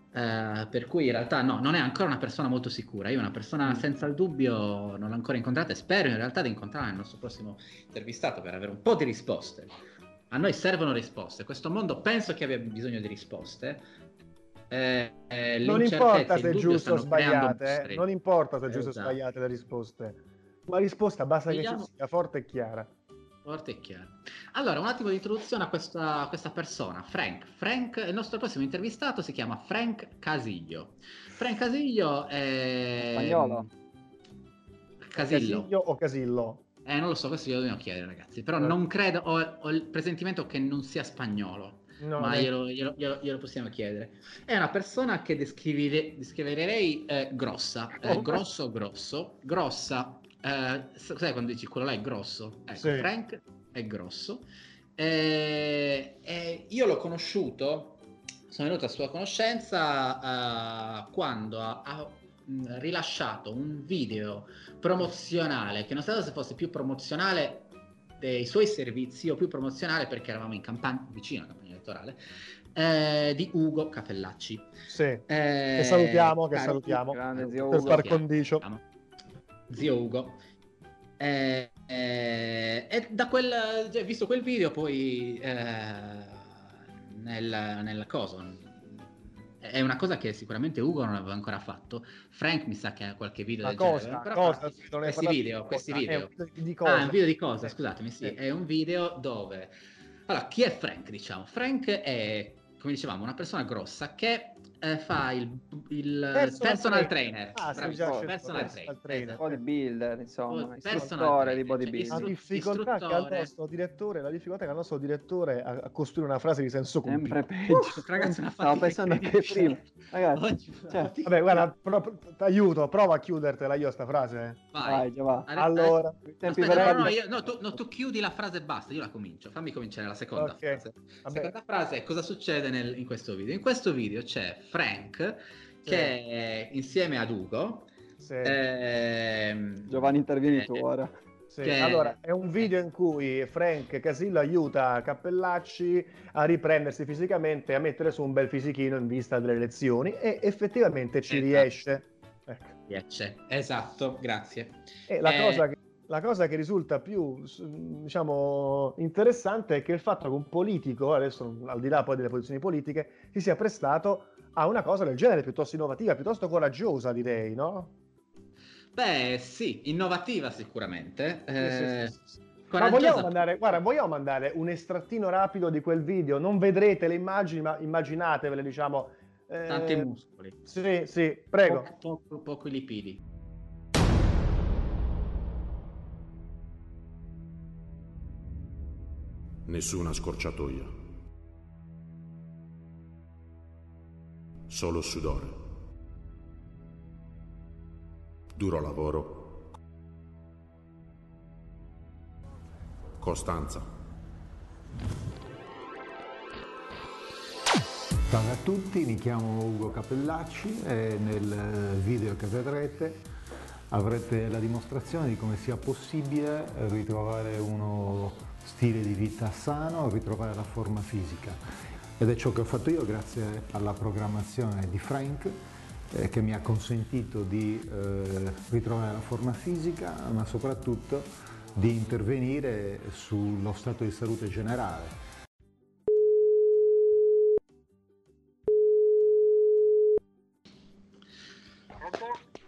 eh, per cui in realtà no, non è ancora una persona molto sicura. Io una persona senza il dubbio non l'ho ancora incontrata e spero in realtà di incontrarla nel nostro prossimo intervistato per avere un po' di risposte. A noi servono risposte. Questo mondo penso che abbia bisogno di risposte. Eh, eh, Non importa se è giusto o sbagliate, eh, non importa se è giusto o Esatto. sbagliate le risposte, ma la risposta basta che Vediamo. ci sia forte e chiara. Forte e chiaro. Allora, un attimo di introduzione a questa, a questa persona, Frank. Frank, il nostro prossimo intervistato si chiama Frank Casiglio. Frank Casiglio è... Spagnolo. Casillo. Casillo o Casillo? Eh, non lo so, questo glielo dobbiamo chiedere, ragazzi. Però Eh. non credo, ho, ho il presentimento che non sia spagnolo. No, ma glielo, glielo- glielo- glielo possiamo chiedere. È una persona che descrivere- descriverei eh, grossa, eh, Oh. grosso, grosso, grossa. Eh, sai quando dici quello là è grosso? Ecco, Sì. Frank è grosso. Eh, eh, io l'ho conosciuto, sono venuto a sua conoscenza eh, quando ha, ha, mh, rilasciato un video promozionale che non so se fosse più promozionale dei suoi servizi o più promozionale perché eravamo in campagna vicino alla campagna elettorale eh, di Ugo Capellacci. Sì. Eh, che salutiamo, che salutiamo Grande zio per Ugo. par condicio. Zio Ugo. Eh, eh, e da quel, cioè, visto quel video, poi eh, nel, nel coso. È una cosa che sicuramente Ugo non aveva ancora fatto. Frank mi sa che ha qualche video Ma del genere, cosa? però Cosa? Questi video, di questi cosa? video. Di Ah, cosa? un video di cosa? Eh. Scusatemi, Sì. è un video dove... Allora, chi è Frank, diciamo? Frank è, come dicevamo, una persona grossa che eh, fa il, il Personal personal, trainer. trainer. Ah, personal trainer. trainer. esatto. Bodybuilder, insomma, Personal istruttore di bodybuilding. cioè, La difficoltà che ha il istruttore. nostro direttore, la difficoltà che ha il nostro direttore a, a costruire una frase di senso compiuto. Sempre peggio. Ragazzi, una Stavo pensando anche prima. Ragazti, Oggi- cioè, Vabbè, guarda, pro- pro- t'aiuto, prova a chiudertela io sta frase. eh. Vai. vai, già va. Allora, Aspetta, no, no, io- no, tu, no, tu chiudi la frase e basta, io la comincio. Fammi cominciare la seconda Ok, frase. La seconda frase è cosa succede nel- in questo video. In questo video c'è Frank che è insieme ad Ugo. Sì. ehm, Giovanni, intervieni tu eh, ora. Sì, che- Allora, è un video in cui Frank Casillo aiuta Cappellacci a riprendersi fisicamente e a mettere su un bel fisichino in vista delle elezioni e effettivamente ci Esatto. riesce. Ecco. riesce. Esatto, grazie. E la, Eh, cosa che, la cosa che risulta più diciamo, interessante è che il fatto che un politico, adesso al di là poi delle posizioni politiche, si sia prestato a una cosa del genere piuttosto innovativa, piuttosto coraggiosa direi, no? Beh, sì, innovativa sicuramente. eh, Sì, sì, sì. Ma coraggiosa- vogliamo mandare, guarda, vogliamo mandare un estrattino rapido di quel video? Non vedrete le immagini, ma immaginatevele, diciamo. eh, Tanti muscoli. Sì, sì, prego. Poco, poco, poco lipidi. Nessuna scorciatoia. Solo sudore. Duro lavoro. Costanza. Salve a tutti, mi chiamo Ugo Capellacci e nel video che vedrete avrete la dimostrazione di come sia possibile ritrovare uno stile di vita sano, ritrovare la forma fisica. Ed è ciò che ho fatto io grazie alla programmazione di Frank eh, che mi ha consentito di eh, ritrovare la forma fisica, ma soprattutto di intervenire sullo stato di salute generale.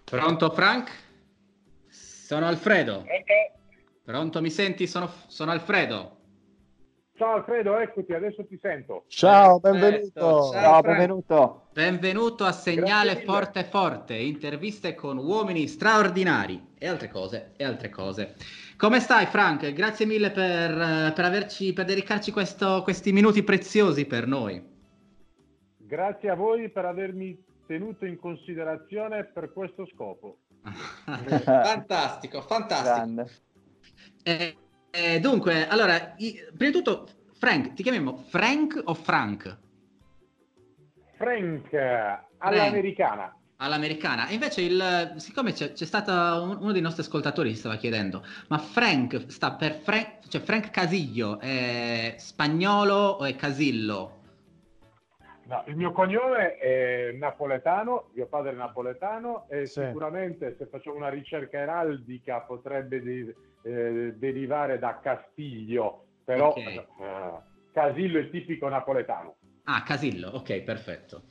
Pronto Frank? Sono Alfredo. Pronto, mi senti? Sono, sono Alfredo. Ciao Alfredo, eccoti, adesso ti sento. Ciao, benvenuto. Ciao, benvenuto. Benvenuto a Segnale. Forte Forte, interviste con uomini straordinari e altre cose, e altre cose. Come stai Frank? Grazie mille per, eh, per averci, per dedicarci questo- questi minuti preziosi per noi. Grazie a voi per avermi tenuto in considerazione per questo scopo. fantastico, fantastico. Eh, dunque, allora, i- prima di tutto, Frank, ti chiamiamo Frank o Frank? Frank, all'americana. All'americana. E invece, il, siccome c'è, c'è stato un- uno dei nostri ascoltatori che stava chiedendo, ma Frank sta per Frank, cioè Frank Casillo, è spagnolo o è Casillo? No, il mio cognome è napoletano, mio padre è napoletano e sicuramente se facciamo una ricerca eraldica potrebbe de- eh, derivare da Castiglio, però Ok. eh, Casillo è tipico napoletano. Ah, Casillo, ok, perfetto.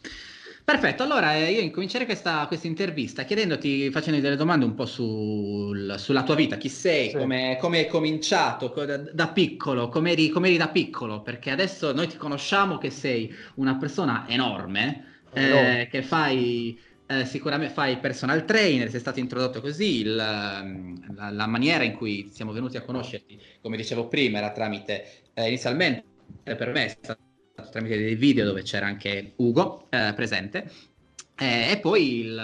Perfetto, allora eh, io incomincerei questa, questa intervista chiedendoti, facendo delle domande un po' sul- sulla tua vita, chi sei, come, come hai cominciato co- da, da piccolo, come eri, da piccolo, perché adesso noi ti conosciamo che sei una persona enorme, eh, Enorme. che fai eh, sicuramente fai personal trainer, sei stato introdotto così, il, ehm, la, la maniera in cui siamo venuti a conoscerti, come dicevo prima, era tramite, eh, inizialmente per me è stato tramite dei video dove c'era anche Ugo eh, presente. Eh, e poi il, eh,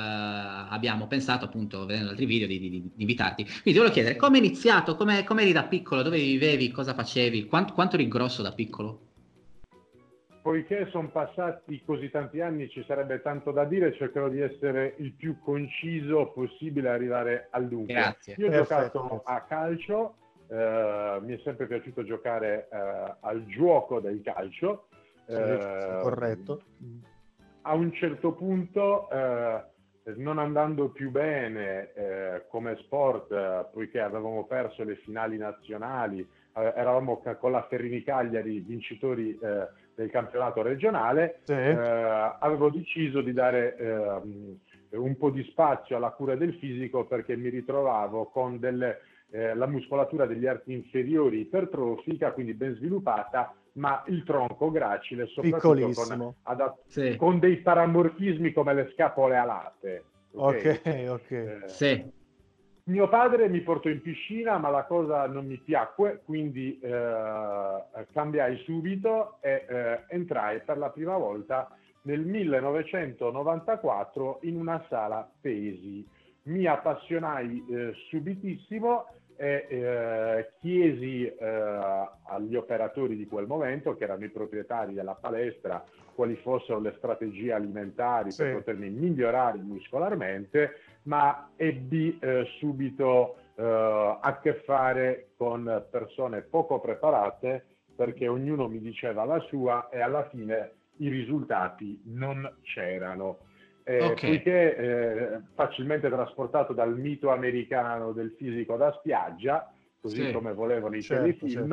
abbiamo pensato, appunto, vedendo altri video, di, di- di invitarti. Quindi ti volevo chiedere, come hai iniziato? Come, come eri da piccolo? Dove vivevi? Cosa facevi? Quanto, quanto eri grosso da piccolo? Poiché sono passati così tanti anni, ci sarebbe tanto da dire, cercherò di essere il più conciso possibile e arrivare al dunque. Grazie. Io ho Perfetto. giocato a calcio, eh, mi è sempre piaciuto giocare eh, al gioco del calcio. eh, corretto. a un certo punto, eh, non andando più bene eh, come sport, poiché avevamo perso le finali nazionali, eh, eravamo con la Ferrini Cagliari vincitori eh, del campionato regionale, Sì. eh, avevo deciso di dare ehm, un po' di spazio alla cura del fisico perché mi ritrovavo con delle, eh, la muscolatura degli arti inferiori ipertrofica, quindi ben sviluppata, ma il tronco gracile, soprattutto con, Piccolissimo. adat- con dei paramorfismi come le scapole alate. Ok, ok. Eh, Sì. Mio padre mi portò in piscina, ma la cosa non mi piacque, quindi eh, cambiai subito e eh, entrai per la prima volta nel 1994 in una sala pesi. Mi appassionai eh, subitissimo e eh, chiesi eh, agli operatori di quel momento, che erano i proprietari della palestra, quali fossero le strategie alimentari Sì. per potermi migliorare muscolarmente, ma ebbi eh, subito eh, a che fare con persone poco preparate perché ognuno mi diceva la sua e alla fine i risultati non c'erano. Eh, Ok. Poiché eh, facilmente trasportato dal mito americano del fisico da spiaggia, così Sì. come volevano i Certo, telefilm,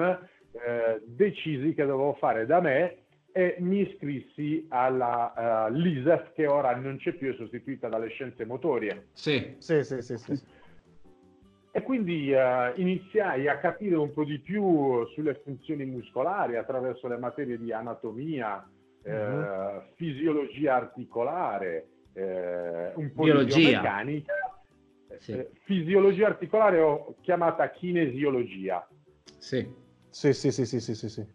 eh, decisi che dovevo fare da me e mi iscrissi alla eh, l'ISEF che ora non c'è più, è sostituita dalle scienze motorie. Sì. Sì, sì, sì, sì. E quindi eh, iniziai a capire un po' di più sulle funzioni muscolari attraverso le materie di anatomia, eh, Mhm. fisiologia articolare, eh, un po' Biologia. di biomeccanica. Sì. Eh, fisiologia articolare ho chiamata kinesiologia. Sì. Sì, sì, sì, sì, sì, sì, sì.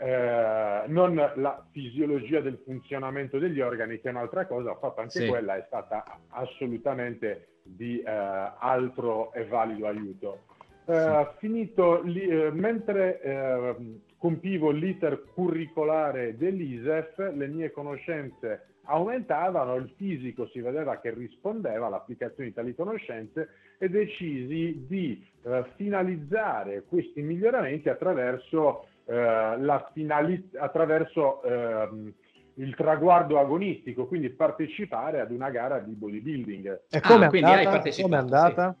Eh, non la fisiologia del funzionamento degli organi, che è un'altra cosa, ho fatto anche Sì. quella, è stata assolutamente di eh, altro e valido aiuto. Eh, Finito lì, eh, mentre eh, compivo l'iter curricolare dell'ISEF, le mie conoscenze aumentavano, il fisico si vedeva che rispondeva all'applicazione di tali conoscenze e decisi di eh, finalizzare questi miglioramenti attraverso, eh, la finali- attraverso ehm, il traguardo agonistico, quindi partecipare ad una gara di bodybuilding. E come è quindi hai andata? partecipato, Come è andata?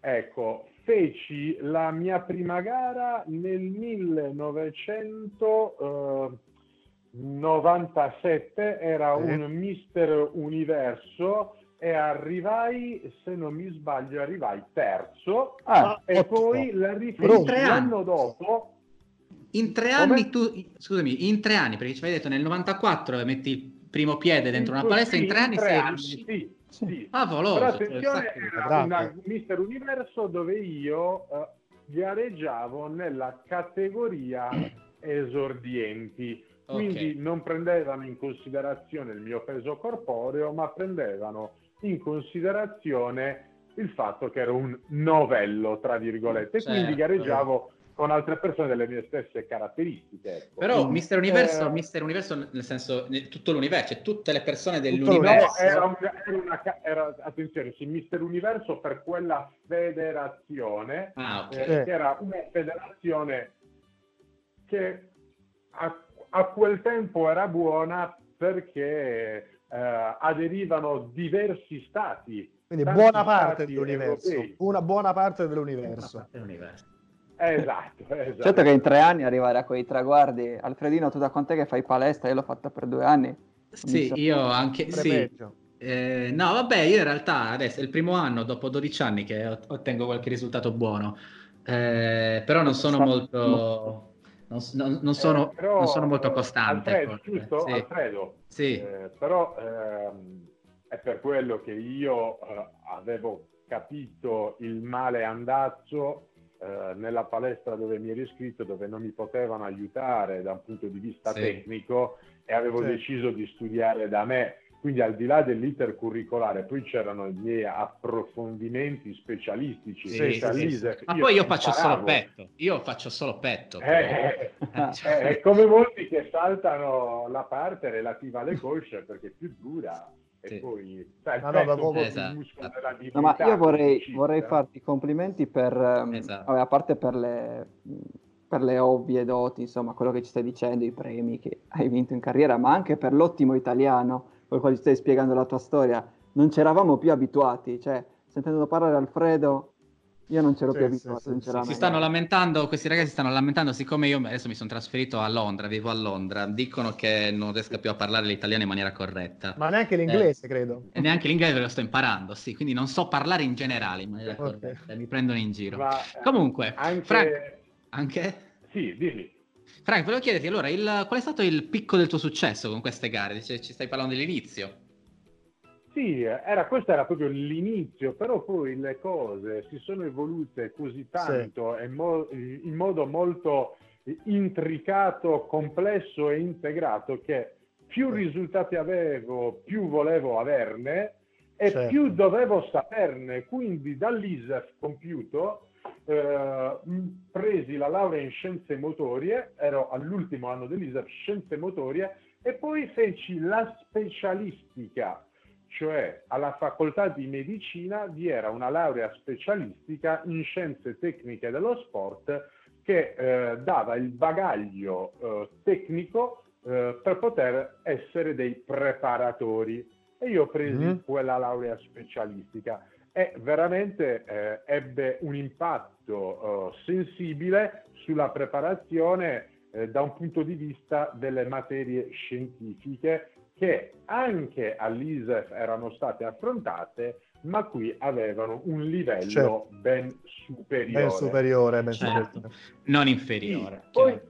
Ecco, feci la mia prima gara nel 1997, era Sì. un Mister Universo e arrivai, se non mi sbaglio, arrivai terzo Ah, e ottimo. poi la rifeci l'anno dopo in tre Come? anni tu, scusami, in tre anni, perché ci hai detto nel 94 metti il primo piede dentro una Sì, palestra, in sì, tre anni sei anni, riuscito. Sì, sì. Favoloso, Però cioè, attenzione, era una Mister Universo dove io eh, gareggiavo nella categoria esordienti, quindi Ok. non prendevano in considerazione il mio peso corporeo, ma prendevano in considerazione il fatto che ero un novello, tra virgolette, Certo. quindi gareggiavo con altre persone delle mie stesse caratteristiche. ecco. Però Quindi, Mister Universo, eh, Mister Universo nel senso tutto l'universo, cioè tutte le persone No, dell'universo. era una, era una era- attenzione, sì, Mister Universo per quella federazione, Ah, ok. eh, che era una federazione che a, a quel tempo era buona perché eh, aderivano diversi stati. Quindi buona parte stati dell'universo. europei. Una buona parte dell'universo. Esatto, esatto. Certo che in tre anni arrivare a quei traguardi. Alfredino, tu da quant'è che fai palestra? Io l'ho fatta per due anni. Sì, io anche sì. Eh, no, vabbè, io in realtà adesso è il primo anno dopo 12 anni che ot- ottengo qualche risultato buono. Eh, però non sono molto non, non- non sono, Eh, però, non sono molto eh, costante. Alfredo, giusto? Sì. Alfredo, Sì. eh, però ehm, è per quello che io eh, avevo capito il male andazzo eh, nella palestra dove mi ero iscritto, dove non mi potevano aiutare da un punto di vista Sì. tecnico e avevo Sì. deciso di studiare da me. Quindi al di là dell'iter curricolare, poi c'erano i miei approfondimenti specialistici. Sì, Cioè, sì, Ma poi io ci faccio solo petto. Io faccio solo petto. Eh, eh, è come molti che saltano la parte relativa alle cosce perché è più dura e poi sai, no, più Esatto. No, ma io vorrei, vorrei farti i complimenti per, ehm, Esatto. vabbè, a parte per le, per le ovvie doti, insomma, quello che ci stai dicendo, i premi che hai vinto in carriera, ma anche per l'ottimo italiano con il quale ci stai spiegando la tua storia. Non c'eravamo più abituati, cioè, sentendo parlare Alfredo, io non c'ero Sì, più abituato, sì, sinceramente. Si stanno lamentando, questi ragazzi stanno lamentando, siccome io adesso mi sono trasferito a Londra, vivo a Londra, dicono che non riesco più a parlare l'italiano in maniera corretta. Ma neanche l'inglese, credo. E neanche l'inglese lo sto imparando, sì, quindi non so parlare in generale in maniera Ok. corretta, mi prendono in giro. Ma, eh, Comunque, anche- Frank, anche? Sì, dimmi. Frank, volevo chiederti allora, il- qual è stato il picco del tuo successo con queste gare? Dice- ci stai parlando dell'inizio. Sì, era, questo era proprio l'inizio, però poi le cose si sono evolute così tanto e mo- in modo molto intricato, complesso e integrato che più risultati avevo, più volevo averne e Certo. più dovevo saperne. Quindi dall'ISEF compiuto eh, presi la laurea in scienze motorie, ero all'ultimo anno dell'ISEF, scienze motorie, e poi feci la specialistica cioè alla facoltà di medicina vi era una laurea specialistica in scienze tecniche dello sport che eh, dava il bagaglio eh, tecnico eh, per poter essere dei preparatori e io presi Mhm. quella laurea specialistica e veramente eh, ebbe un impatto eh, sensibile sulla preparazione eh, da un punto di vista delle materie scientifiche che anche all'ISEF erano state affrontate, ma qui avevano un livello Certo. ben superiore. Ben superiore, ben Certo. superiore. Non inferiore. Sì, poi-.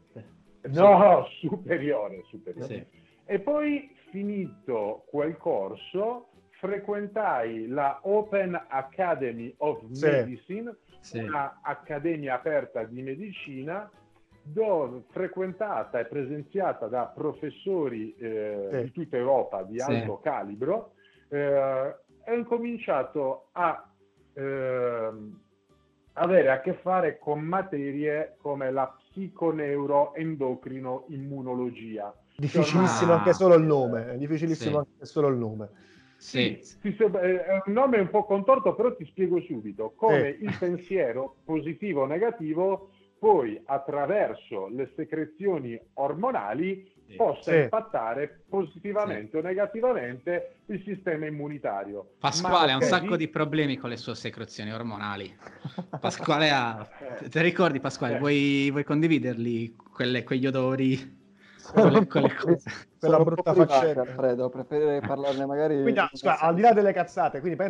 No, superiore, superiore. Sì. E poi, finito quel corso, frequentai la Open Academy of Sì. Medicine, Sì. una accademia aperta di medicina, frequentata e presenziata da professori eh, Sì. di tutta Europa di Sì. alto calibro, eh, ho incominciato a ehm, avere a che fare con materie come la psiconeuroendocrino-immunologia. Difficilissimo Ah. anche solo il nome. È difficilissimo Sì. anche solo il nome. Sì. Sì, sì, beh, è un nome un po' contorto, però ti spiego subito come Eh. il pensiero positivo o negativo poi attraverso le secrezioni ormonali possa Sì. impattare positivamente o negativamente il sistema immunitario. Pasquale Ma, ha un sacco di- di problemi con le sue secrezioni ormonali. Pasquale ha... Ti ricordi Pasquale? Eh. Vuoi, vuoi condividerli quelle- quegli odori? Quelle, quelle cose? Quella Sono brutta faccenda. Alfredo, preferirei parlarne magari... Quindi, ah, scusa, al di là delle cazzate, quindi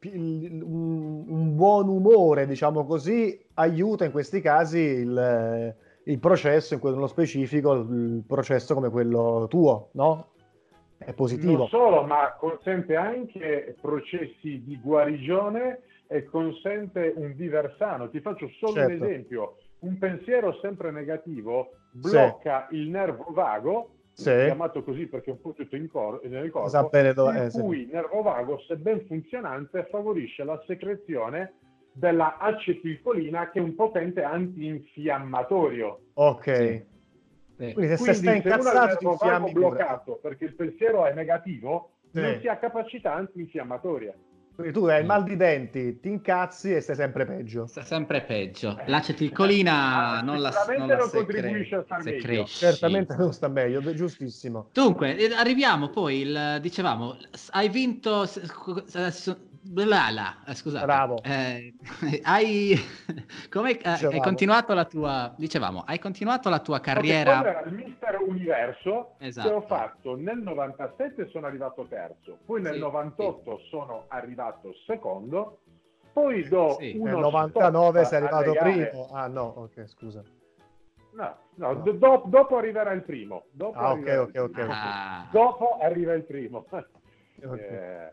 il- un, un buon umore, diciamo così, aiuta in questi casi il, il processo, in quello nello specifico, il processo come quello tuo, no? È positivo. Non solo, ma consente anche processi di guarigione e consente un viver sano. Ti faccio solo Certo. un esempio. Un pensiero sempre negativo blocca il nervo vago, Sì. chiamato così perché è un po' tutto in cor- nel corpo, Sa bene dove- in eh, sì. cui il nervo vago, se ben funzionante, favorisce la secrezione della acetilcolina che è un potente antinfiammatorio. Ok. Quindi se, Quindi stai se uno ha il incazzato ti infiammi pure. bloccato perché il pensiero è negativo, Sì. non si ha capacità antinfiammatoria. Quindi tu hai il mal di denti, ti incazzi e stai sempre peggio. Sta sempre peggio. L'acetilcolina non la, non la non contribuisce a star meglio. Certamente non sta meglio, giustissimo. Dunque, eh, arriviamo poi, il, dicevamo, hai vinto... là, eh, scusate. Bravo. Eh, hai, come, eh, hai continuato la tua... Dicevamo, hai continuato la tua carriera... quello era il Mister Universo Esatto. che ho fatto nel 97 sono arrivato terzo, poi nel Sì, 98 sono arrivato secondo, poi do Sì. uno Nel 99 stop sei arrivato primo. Ah no, ok, scusa. No, no, do- do- dopo arriverà il primo. Dopo Ah, ok, arriverà ok, ok, primo. ok. Ah. Dopo arriva il primo. Ok. Eh,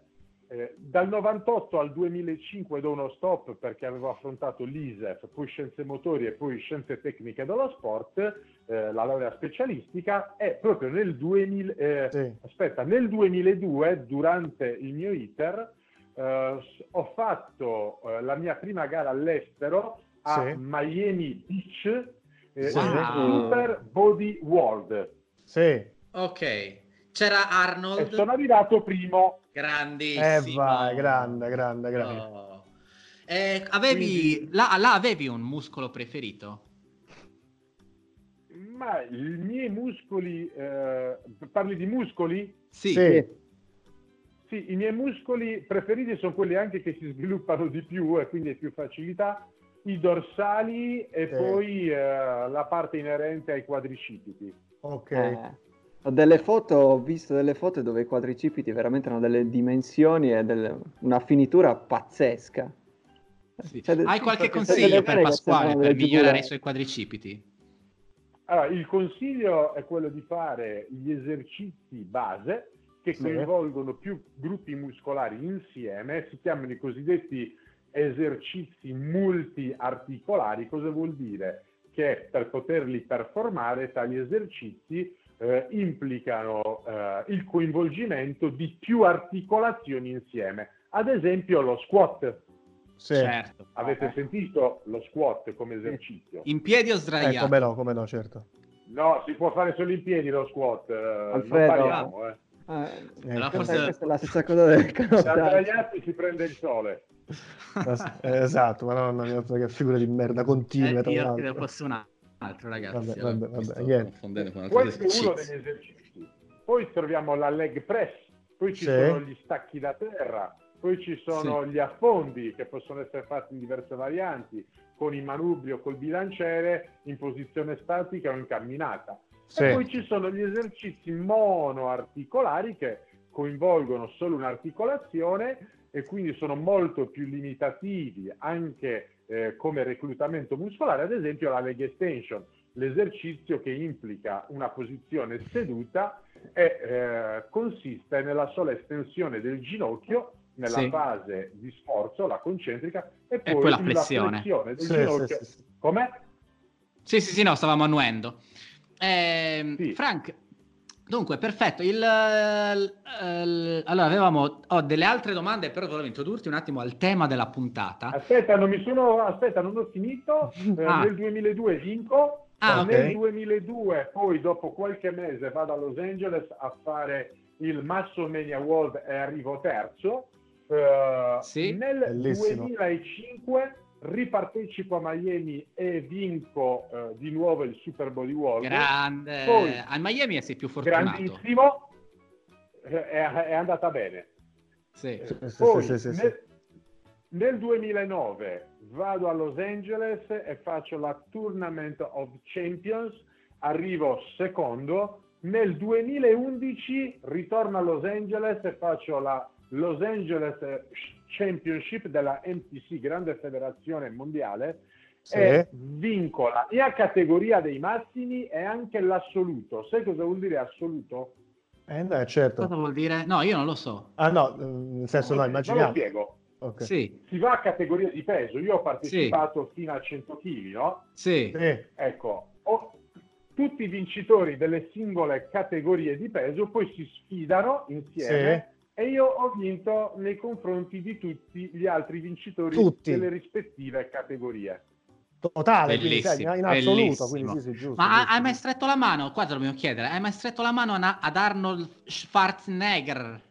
eh, dal 98 al 2005 do uno stop perché avevo affrontato l'ISEF, poi scienze motori e poi scienze tecniche dello sport, eh, la laurea specialistica e proprio nel 2000, eh, aspetta, nel 2002 durante il mio iter eh, ho fatto eh, la mia prima gara all'estero a Sì. Miami Beach eh, Sì. Wow. Super Body World Sì. Ok. C'era Arnold. e sono arrivato primo. Grandissimo. Eh vai, grande, grande, grande. Oh. Eh, avevi, là, là avevi un muscolo preferito? Ma i miei muscoli, eh, parli di muscoli? Sì. Sì. Sì, i miei muscoli preferiti sono quelli anche che si sviluppano di più e quindi hai più facilità, i dorsali e Sì. poi eh, la parte inerente ai quadricipiti. Ok. Eh, ho delle foto, ho visto delle foto dove i quadricipiti veramente hanno delle dimensioni e delle- una finitura pazzesca. Cioè, de- Hai qualche consiglio per Pasquale per migliorare i suoi quadricipiti? Allora, il consiglio è quello di fare gli esercizi base che Sì. coinvolgono più gruppi muscolari insieme, si chiamano i cosiddetti esercizi multiarticolari. Cosa vuol dire? Che per poterli performare tali esercizi eh, implicano eh, il coinvolgimento di più articolazioni insieme. Ad esempio lo squat. Sì. Certo. Avete sentito lo squat come esercizio? In piedi o Eh, sdraiato? come no, come no, certo. No, si può fare solo in piedi lo squat. eh, non Alfredo. parliamo, eh. Ah, Allora, questa, forse- questa è la stessa cosa del Da canottaggio. sdraiati si prende il sole. Eh, esatto, ma no, no, che figura di merda continua. Eh, io fosse un altro, ragazzi. Vabbè, vabbè, vabbè, niente. confondendo con altro Questo è uno esercizio. degli esercizi. Poi troviamo la leg press, poi ci Sì. sono gli stacchi da terra, poi ci sono gli affondi che possono essere fatti in diverse varianti, con i manubrio, col bilanciere, in posizione statica o in camminata. Sì. E poi ci sono gli esercizi monoarticolari che coinvolgono solo un'articolazione e quindi sono molto più limitativi anche eh, come reclutamento muscolare, ad esempio la leg extension, l'esercizio che implica una posizione seduta e eh, consiste nella sola estensione del ginocchio nella Sì. fase di sforzo, la concentrica, e poi, poi la flessione. flessione del Sì, ginocchio. sì, sì, sì. Com'è? Sì, sì, sì, no, stavamo annuendo. Sì. Frank, dunque, perfetto. Il, eh, il- allora, avevamo ho delle altre domande, però volevo introdurti un attimo al tema della puntata. Aspetta, non mi sono, aspetta, non ho finito. Eh, Ah. Nel 2002 vinco. Ah, Nel ok. 2002, poi dopo qualche mese, vado a Los Angeles a fare il Massomania World e arrivo terzo. Eh, Sì. Nel Bellissimo. 2005 ripartecipo a Miami e vinco eh, di nuovo il Super Body World. Grande. Poi- a Miami sei più fortunato. Grandissimo. Eh, È, è andata bene. Sì. Sì, Poi, sì, sì, sì. Nel, nel 2009 vado a Los Angeles e faccio la Tournament of Champions, arrivo secondo. Nel 2011 ritorno a Los Angeles e faccio la Los Angeles Championship della MTC, grande federazione mondiale, Sì. e vincola sia categoria dei massimi e anche l'assoluto. Sai cosa vuol dire assoluto? Eh, no, certo. Cosa vuol dire? No, io non lo so. Ah no, eh, nel senso no, lo immaginiamo. spiego. Ok. Sì, Si va a categoria di peso. Io ho partecipato fino a 100 kg, no? sì. Sì. Ecco, ho- tutti i vincitori delle singole categorie di peso poi si sfidano insieme e io ho vinto nei confronti di tutti gli altri vincitori Tutti. delle rispettive categorie. Totale, quindi, sai, Bellissimo, in assoluto, bellissimo. quindi sì, sì, giusto. Ma giusto. hai mai stretto la mano? Qua te lo dobbiamo chiedere. Hai mai stretto la mano a- ad Arnold Schwarzenegger?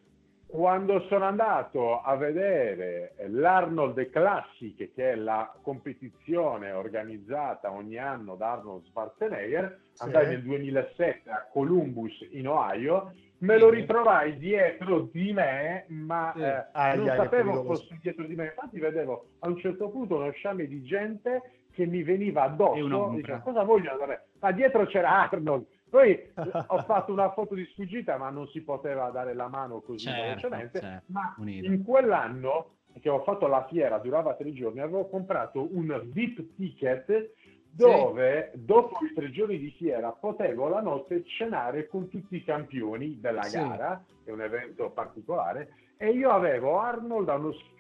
Quando sono andato a vedere l'Arnold Classic, che è la competizione organizzata ogni anno da Arnold Schwarzenegger, Sì. andai nel 2007 a Columbus in Ohio, me lo ritrovai dietro di me, ma Sì. eh, Aia, non che sapevo fosse dietro di me. Infatti vedevo a un certo punto uno sciame di gente che mi veniva addosso, diceva cosa vogliono da me? Ma dietro c'era Arnold. Poi ho fatto una foto di sfuggita, ma non si poteva dare la mano così Certo, velocemente. certo, Ma unito. in quell'anno che ho fatto la fiera, durava tre giorni, avevo comprato un VIP ticket dove dopo i tre giorni di fiera potevo la notte cenare con tutti i campioni della Sì. gara, è un evento particolare, e io avevo Arnold a uno sch-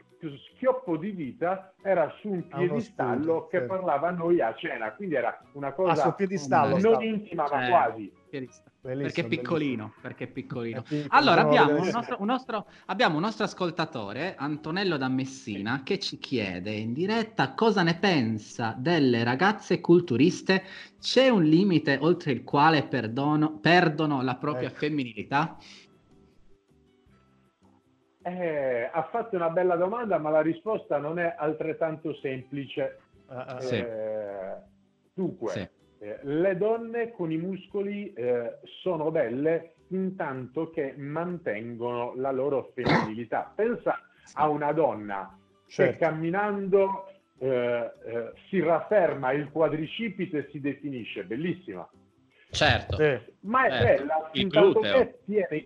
schioppo di vita, era su un piedistallo scudo, che certo. parlava a noi a cena, quindi era una Ah, cosa piedistallo non stava. intima ma Cioè, quasi. Bellissimo. Bellissimo, Perché è piccolino, perché è È piccolino. piccolo, Allora abbiamo un, nostro, un nostro- abbiamo un nostro ascoltatore, Antonello da Messina, che ci chiede in diretta cosa ne pensa delle ragazze culturiste. C'è un limite oltre il quale perdono- perdono la propria Ecco. femminilità? Eh, ha fatto una bella domanda, ma la risposta non è altrettanto semplice. Ah, ah, Sì. Eh, dunque, Sì. Eh, le donne con i muscoli eh, sono belle intanto che mantengono la loro femminilità. Pensa a una donna che Certo. camminando eh, eh, si rafferma il quadricipite e si definisce bellissima. Certo. Ma è Certo. bella Il intanto gluteo. che tiene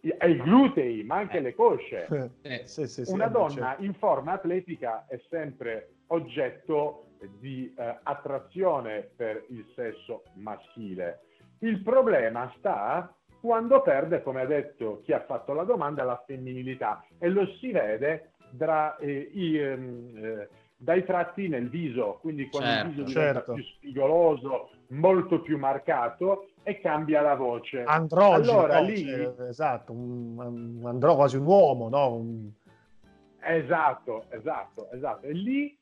i, i glutei, ma anche Eh. le cosce. Eh, Sì, sì, sì, Una donna certo. in forma atletica è sempre oggetto di eh, attrazione per il sesso maschile. Il problema sta quando perde, come ha detto chi ha fatto la domanda, la femminilità e lo si vede tra, eh, i, ehm, eh, dai tratti nel viso, quindi quando Certo, il viso diventa certo. più spigoloso, molto più marcato e cambia la voce. Androgino, Allora no? lì Cioè, esatto, un, un andro, quasi un uomo, no? Un- Esatto, esatto, esatto. E lì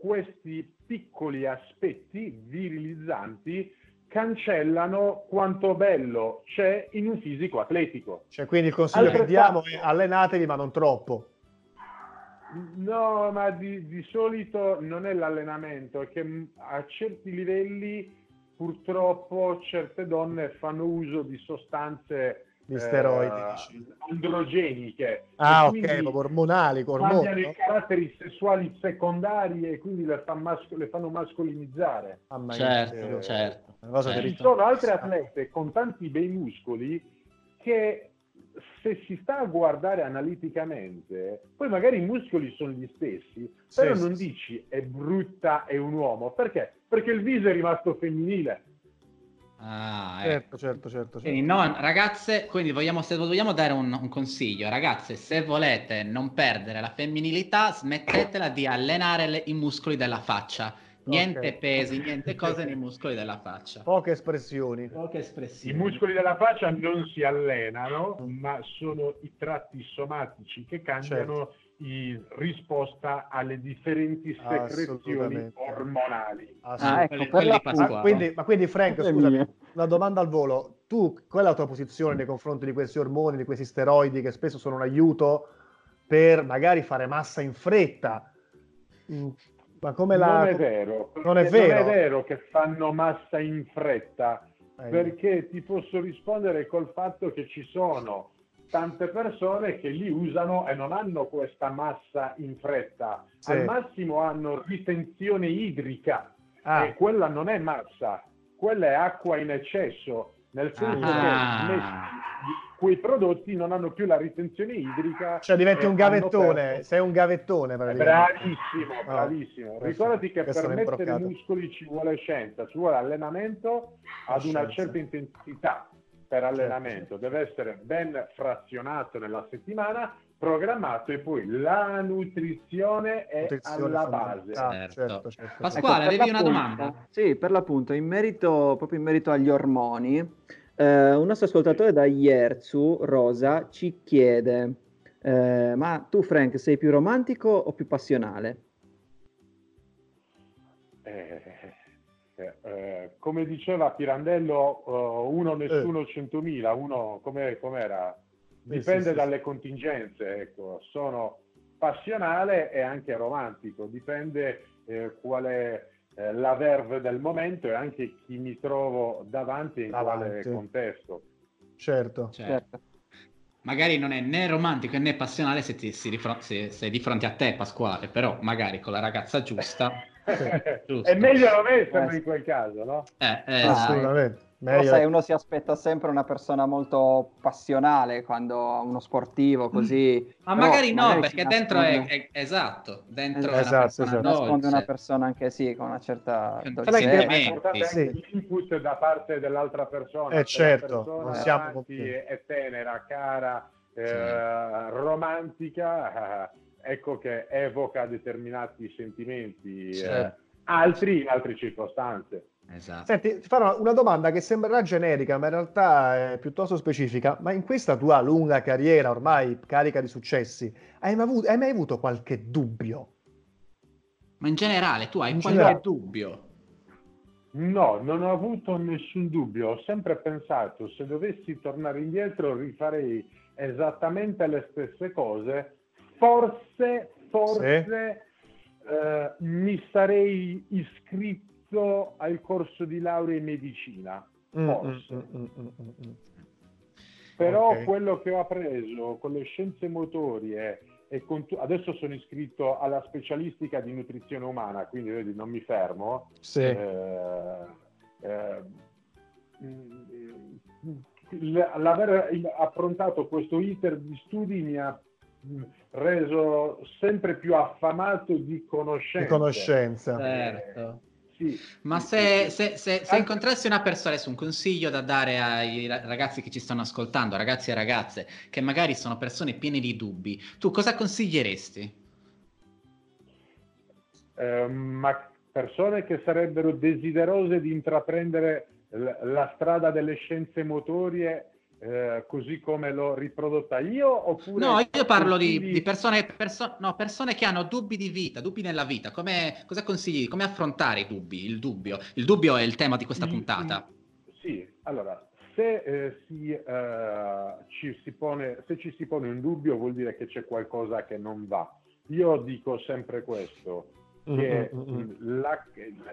questi piccoli aspetti virilizzanti cancellano quanto bello c'è in un fisico atletico. Cioè, quindi il consiglio che Altrettanto- diamo è allenatevi, ma non troppo. No, ma di, di solito non è l'allenamento, è che a certi livelli purtroppo certe donne fanno uso di sostanze Di steroidi, eh, androgeniche. Ah, ok, ormonali, cambiano ormoni. i no? caratteri sessuali secondari e quindi le, fa masco- le fanno mascolinizzare. Mamma mia, certo, Eh, certo. Certo. Ci sono altre atlete con tanti bei muscoli che se si sta a guardare analiticamente, poi magari i muscoli sono gli stessi, Sì, però sì, non sì. dici è brutta, è un uomo. Perché? Perché il viso è rimasto femminile. Ah, ecco. Certo, certo, certo. Quindi, certo. no, ragazze, quindi vogliamo, se vogliamo dare un, un consiglio, ragazze, se volete non perdere la femminilità, smettetela di allenare le- i muscoli della faccia. Niente Ok. pesi, niente cose nei muscoli della faccia. Poche espressioni. Poche I espressioni. muscoli della faccia non si allenano, ma sono i tratti somatici che cambiano in risposta alle differenti secrezioni ormonali. Ah, ecco, quelli- per quelli la di Pasquale. Ma quindi, ma quindi Frank, scusami, una domanda al volo. Tu, qual è la tua posizione nei confronti di questi ormoni, di questi steroidi che spesso sono un aiuto per magari fare massa in fretta? Mm, Ma come la... Non è vero, Non è vero? non è vero che fanno massa in fretta, Eh, perché ti posso rispondere col fatto che ci sono tante persone che li usano e non hanno questa massa in fretta, Sì. al massimo hanno ritenzione idrica Ah. e quella non è massa, quella è acqua in eccesso, nel senso Ah. che quei prodotti non hanno più la ritenzione idrica. Cioè diventi un gavettone, sei un gavettone. Bravissimo, Ah, bravissimo. questo- Ricordati che per mettere imbroccato. muscoli ci vuole scienza, ci vuole allenamento ad una certa intensità per allenamento, deve essere ben frazionato nella settimana, programmato e poi la nutrizione è Nutrizione alla base. Ah, certo, certo. Pasquale, Ecco, avevi una l'appunto- domanda? Sì, per l'appunto, in merito, proprio in merito agli ormoni, eh, un nostro ascoltatore da Ierzu, Rosa, ci chiede, eh, ma tu Frank sei più romantico o più passionale? Eh, eh, come diceva Pirandello, eh, uno nessuno centomila, uno come com'era? Sì, Dipende sì, sì, dalle contingenze, ecco. Sono passionale e anche romantico, dipende eh, qual è eh, la verve del momento e anche chi mi trovo davanti e in quale Davanti. contesto. Certo. Certo. Magari non è né romantico né passionale se, ti, si se sei di fronte a te, Pasquale, però magari con la ragazza giusta. È meglio non esserlo Eh, in quel caso, no? Eh, eh, Assolutamente. Meglio- sai, uno si aspetta sempre una persona molto passionale quando uno sportivo così. Ma però magari no, si perché dentro è, è- esatto, dentro Esatto, è si nasconde una persona anche sì, con una certa Con dolcezza. È importante Sì. l'input da parte dell'altra persona. Eh, se certo, persona non siamo davanti tutti- è, tenera, cara, eh, romantica, eh, ecco che evoca determinati sentimenti, eh, Certo. altri in altre circostanze. Esatto. Senti, ti farò una domanda che sembrerà generica, ma in realtà è piuttosto specifica. Ma in questa tua lunga carriera, ormai carica di successi, hai mai avuto, hai mai avuto qualche dubbio? Ma in generale tu hai In qualche generale. dubbio? No, non ho avuto nessun dubbio, ho sempre pensato se dovessi tornare indietro rifarei esattamente le stesse cose, forse, forse eh, mi sarei iscritto al corso di laurea in medicina, Mm, forse. mm, mm, mm, mm, mm. Però Ok. quello che ho appreso con le scienze motorie e con tu- adesso sono iscritto alla specialistica di nutrizione umana, quindi vedi, non mi fermo. Sì. Eh, eh, mm, l'aver approntato questo iter di studi mi ha mm, reso sempre più affamato di conoscenza. Di conoscenza. Certo. Sì, Ma sì, se, sì, se- se- se incontrassi una persona, adesso un consiglio da dare ai ra- ragazzi che ci stanno ascoltando, ragazzi e ragazze, che magari sono persone piene di dubbi, tu cosa consiglieresti? Eh, ma persone che sarebbero desiderose di intraprendere l- la strada delle scienze motorie eh, così come l'ho riprodotta io oppure No, io parlo di, di persone, perso- no, persone che hanno dubbi di vita, dubbi nella vita. Come, cosa consigli? Come affrontare i dubbi? Il dubbio. Il dubbio è il tema di questa puntata. Sì, allora, se, eh, si, eh, ci si pone, se ci si pone un dubbio vuol dire che c'è qualcosa che non va. Io dico sempre questo, che Mm, mm, mm, mh, la-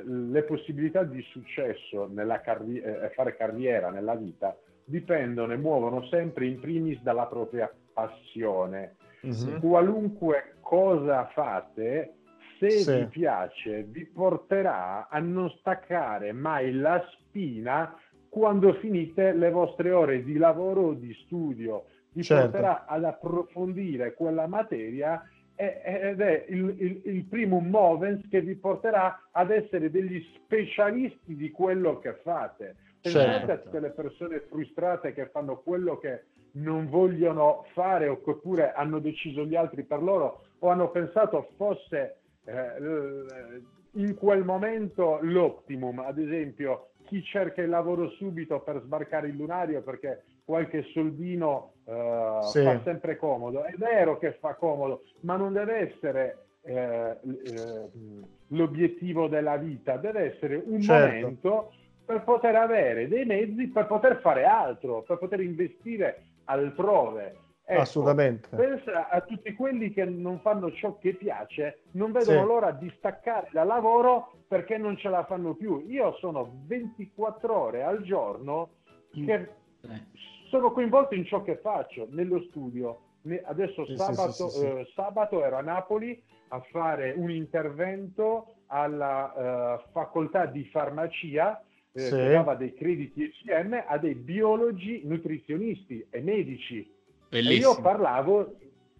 le possibilità di successo nella carri- eh, fare carriera nella vita dipendono e muovono sempre in primis dalla propria passione. Mhm. Qualunque cosa fate, se Sì. vi piace, vi porterà a non staccare mai la spina quando finite le vostre ore di lavoro o di studio. Vi Certo. porterà ad approfondire quella materia ed è il, il, il primo movens che vi porterà ad essere degli specialisti di quello che fate. Pensate Certo. a tutte le persone frustrate che fanno quello che non vogliono fare oppure hanno deciso gli altri per loro o hanno pensato fosse eh, l- in quel momento l'optimum. Ad esempio, chi cerca il lavoro subito per sbarcare il lunario perché qualche soldino eh, Sì. fa sempre comodo. È vero che fa comodo, ma non deve essere eh, eh, l'obiettivo della vita, deve essere un Certo. momento per poter avere dei mezzi per poter fare altro, per poter investire altrove. Ecco, Assolutamente. Pensa a tutti quelli che non fanno ciò che piace, non vedono Sì. l'ora di staccare dal lavoro perché non ce la fanno più. Io sono 24 ore al giorno che sono coinvolto in ciò che faccio, nello studio. Adesso Sì, sì, sabato, sì, sì, sì. eh, sabato ero a Napoli a fare un intervento alla eh, facoltà di farmacia eh, Sì. dava dei crediti ECM a dei biologi, nutrizionisti e medici. E Bellissimo. io parlavo,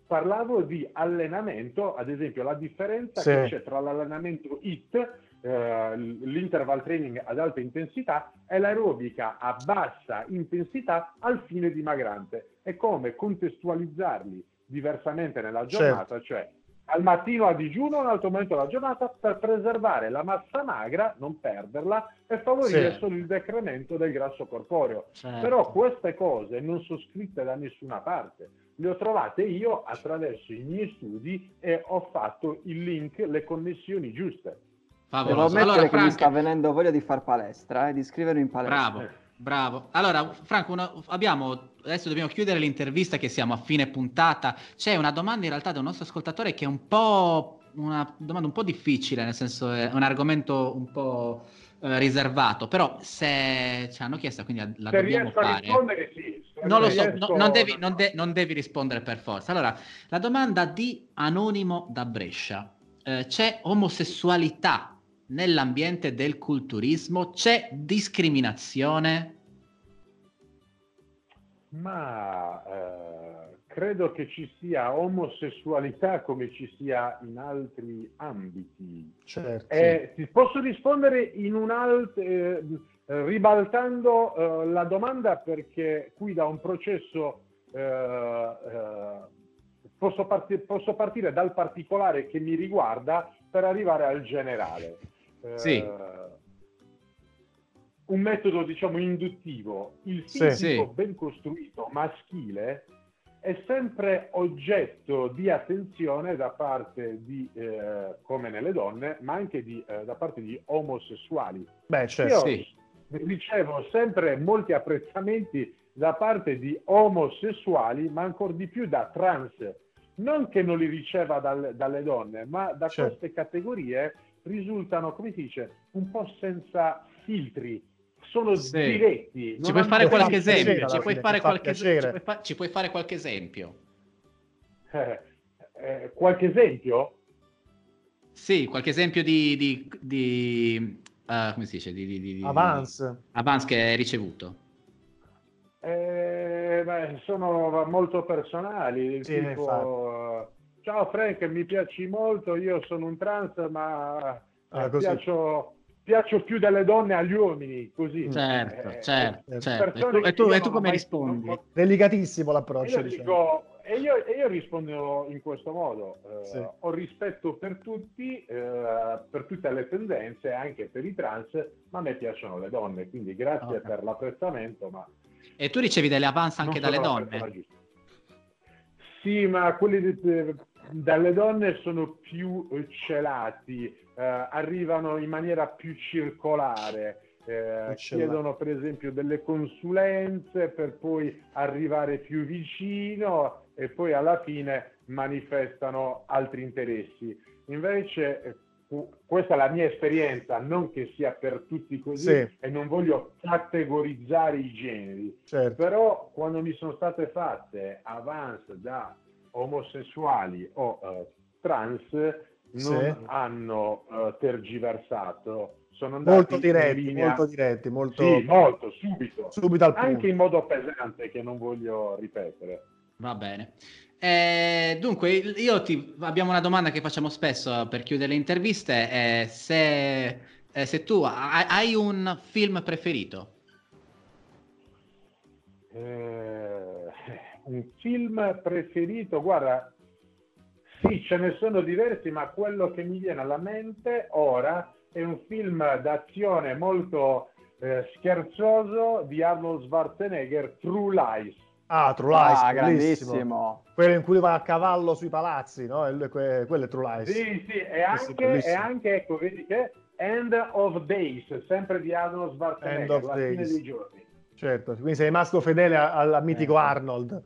parlavo di allenamento, ad esempio la differenza Sì. che c'è tra l'allenamento HIT, eh, l'interval training ad alta intensità, e l'aerobica a bassa intensità al fine dimagrante. È come contestualizzarli diversamente nella Certo. giornata, cioè al mattino a digiuno, un altro momento della giornata, per preservare la massa magra, non perderla, e favorire Sì. solo il decremento del grasso corporeo. Certo. Però queste cose non sono scritte da nessuna parte. Le ho trovate io attraverso i miei studi e ho fatto il link, le connessioni giuste. Devo Favoloso. ammettere Allora, che mi Frank, sta venendo voglia di far palestra e di iscrivermi in palestra. bravo, bravo. Allora, Franco, una- abbiamo, adesso dobbiamo chiudere l'intervista che siamo a fine puntata. C'è una domanda in realtà da un nostro ascoltatore che è un po' una domanda un po' difficile, nel senso è un argomento un po' eh, riservato, però se ci hanno chiesto, quindi la Se dobbiamo fare. rispondere, sì. Non lo so, no- non, devi, non de- non devi rispondere per forza. Allora, la domanda di Anonimo da Brescia. Eh, c'è omosessualità nell'ambiente del culturismo? C'è discriminazione? Ma eh, credo che ci sia omosessualità come ci sia in altri ambiti. Certo. Eh, ti posso rispondere in un alt- eh, ribaltando eh, la domanda perché qui da un processo eh, eh, posso, parti- posso partire dal particolare che mi riguarda per arrivare al generale. Eh, Sì. Un metodo, diciamo, induttivo. Il Sì. fisico Sì. ben costruito maschile è sempre oggetto di attenzione da parte di, eh, come nelle donne, ma anche di, eh, da parte di omosessuali. Beh, certo. Io ricevo sempre molti apprezzamenti da parte di omosessuali, ma ancora di più da trans. Non che non li riceva dal- dalle donne, ma da Certo. queste categorie risultano, come si dice, un po' senza filtri. Sono Sì. diretti. Ci puoi fare qualche esempio? Ci puoi, fare fa qualche, piacere. ci, puoi fa- ci puoi fare qualche esempio? Eh, eh, qualche esempio? Sì, qualche esempio di... di, di, eh, come si dice? Di, di, di- di- Avance. Avance che hai ricevuto. Eh, beh, sono molto personali, del Sì, tipo, ciao Frank, mi piaci molto, io sono un trans, ma Ah, eh, piaccio, piaccio più delle donne agli uomini, così. Certo, Eh, certo, eh, certo. E tu, e tu- e come mai- rispondi? non- Delicatissimo E l'approccio, io, diciamo. dico- e io, e io rispondo in questo modo, eh, Sì. ho rispetto per tutti, eh, per tutte le tendenze, anche per i trans, ma a me piacciono le donne, quindi grazie Ok. per l'apprezzamento, ma E tu ricevi delle avance anche dalle donne? Sì, ma quelli di- dalle donne sono più eh, celati, eh, arrivano in maniera più circolare, eh, chiedono per esempio delle consulenze per poi arrivare più vicino e poi alla fine manifestano altri interessi. Invece eh, questa è la mia esperienza, non che sia per tutti così Sì. e non voglio categorizzare i generi. Certo. Però quando mi sono state fatte avance da omosessuali o eh, trans non Sì. hanno eh, tergiversato, sono andati Molto in diretti, linea- molto diretti, molto... Sì, molto, subito. Subito al punto. Anche in modo pesante che non voglio ripetere. Va bene. Eh, dunque, io ti, abbiamo una domanda che facciamo spesso per chiudere le interviste. eh, se, eh, se tu hai, hai un film preferito? Eh, un film preferito, guarda, sì, ce ne sono diversi, ma quello che mi viene alla mente ora è un film d'azione molto eh, scherzoso di Arnold Schwarzenegger, True Lies. Ah, True Lies, Ah, grandissimo. Quello in cui va a cavallo sui palazzi, no? Quello è True Lies. Sì, sì, e anche, e anche, ecco, vedi che End of Days, sempre di Arnold Schwarzenegger, End of la fine Days. dei giorni. Certo, quindi sei rimasto fedele a- al mitico Eh. Arnold.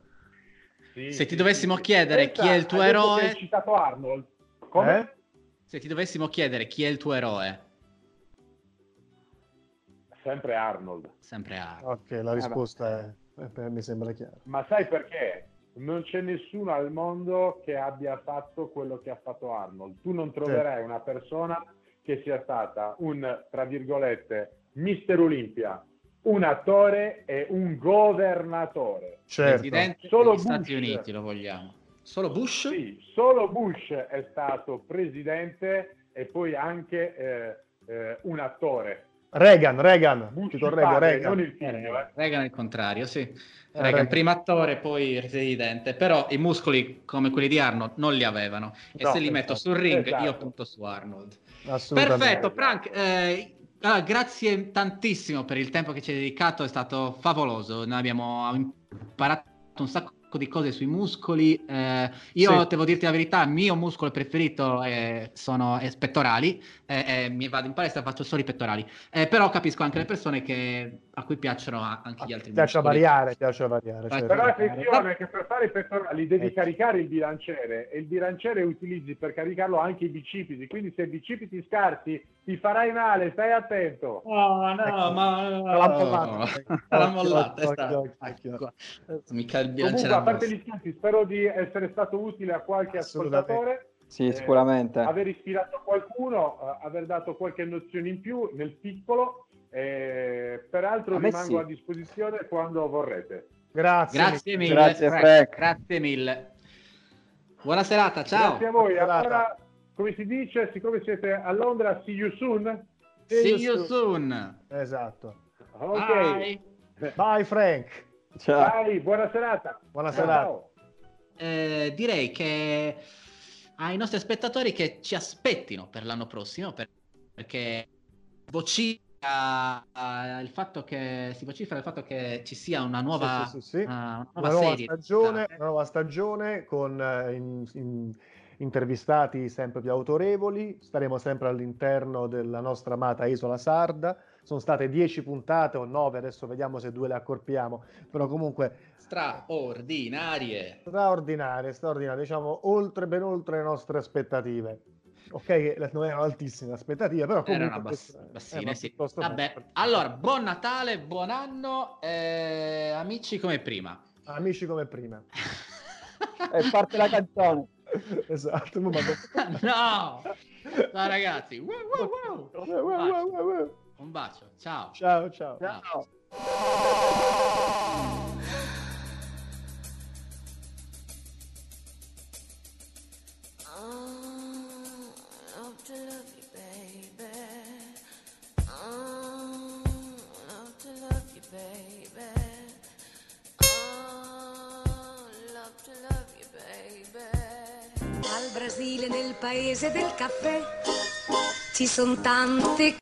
Sì, Se ti sì, dovessimo sì. chiedere chi è il tuo eroe, Hai citato Arnold. Come? Eh? se ti dovessimo chiedere chi è il tuo eroe, Sempre Arnold. sempre a Ok, la risposta è, eh, per- mi sembra chiara. Ma sai perché? Non c'è nessuno al mondo che abbia fatto quello che ha fatto Arnold. Tu non troverai una persona che sia stata un, tra virgolette, Mister Olympia, un attore e un governatore. Certo. Presidente Solo degli Stati Bush. Uniti lo vogliamo. Solo Bush? Sì, solo Bush è stato presidente e poi anche eh, eh, un attore. Reagan, Reagan, Bush ti il correggo, padre, Reagan. non il figlio. eh. Reagan è il contrario, sì. Reagan, Reagan. primo attore, poi presidente, però i muscoli come quelli di Arnold non li avevano. E No, se li metto esatto. sul ring, Esatto. io punto su Arnold. Perfetto, Frank. eh, allora, grazie tantissimo per il tempo che ci hai dedicato, è stato favoloso. Noi abbiamo imparato un sacco di cose sui muscoli. eh, io Sì. devo dirti la verità, il mio muscolo preferito eh, sono i pettorali. eh, eh, mi vado in palestra e faccio solo i pettorali. Eh, però capisco anche le persone che- a cui piacciono anche gli altri Piace muscoli. variare, piace variare. Certo. Però attenzione che per fare i pettorali devi Eh. caricare il bilanciere e il bilanciere utilizzi per caricarlo anche i bicipiti, quindi se i bicipiti scarsi ti farai male, stai attento. Oh, Ecco. no, ma La mollata. la Occhio, mollata è occhio, a parte gli scherzi, spero di essere stato utile a qualche ascoltatore. Sì, eh, sicuramente. aver ispirato qualcuno, eh, aver dato qualche nozione in più nel piccolo. eh, peraltro A rimango sì. a disposizione quando vorrete. Grazie. Grazie mille. Grazie, Frank. Grazie mille. Buona serata, ciao. Grazie a voi. Buona. Allora, come si dice, siccome siete a Londra, see you soon. See you soon. Esatto. Ok. Bye. Bye Frank. Ciao. Dai, buona serata. Buona Ciao. serata. Eh, direi che ai nostri spettatori che ci aspettino per l'anno prossimo per- perché vocifera eh, il fatto che si vocifera il fatto che ci sia una nuova, Sì, sì, sì, sì. una Una nuova nuova serie stagione, una nuova stagione con eh, in- in- intervistati sempre più autorevoli. Staremo sempre all'interno della nostra amata isola sarda. Sono state 10 puntate o 9, adesso vediamo se due le accorpiamo, però comunque straordinarie straordinarie, straordinarie, diciamo oltre, ben oltre le nostre aspettative. Ok, che non erano altissime le aspettative, però comunque erano bass- bassine sì. vabbè allora buon Natale buon anno eh, amici come prima Amici come prima. E parte la canzone. esatto, ma no ciao ragazzi wow. Wow, wow, wow, wow, wow. Un bacio ciao Ciao, ciao. Ciao. baby. Oh. Oh, baby. Al Brasile, nel paese del caffè, ci sono tante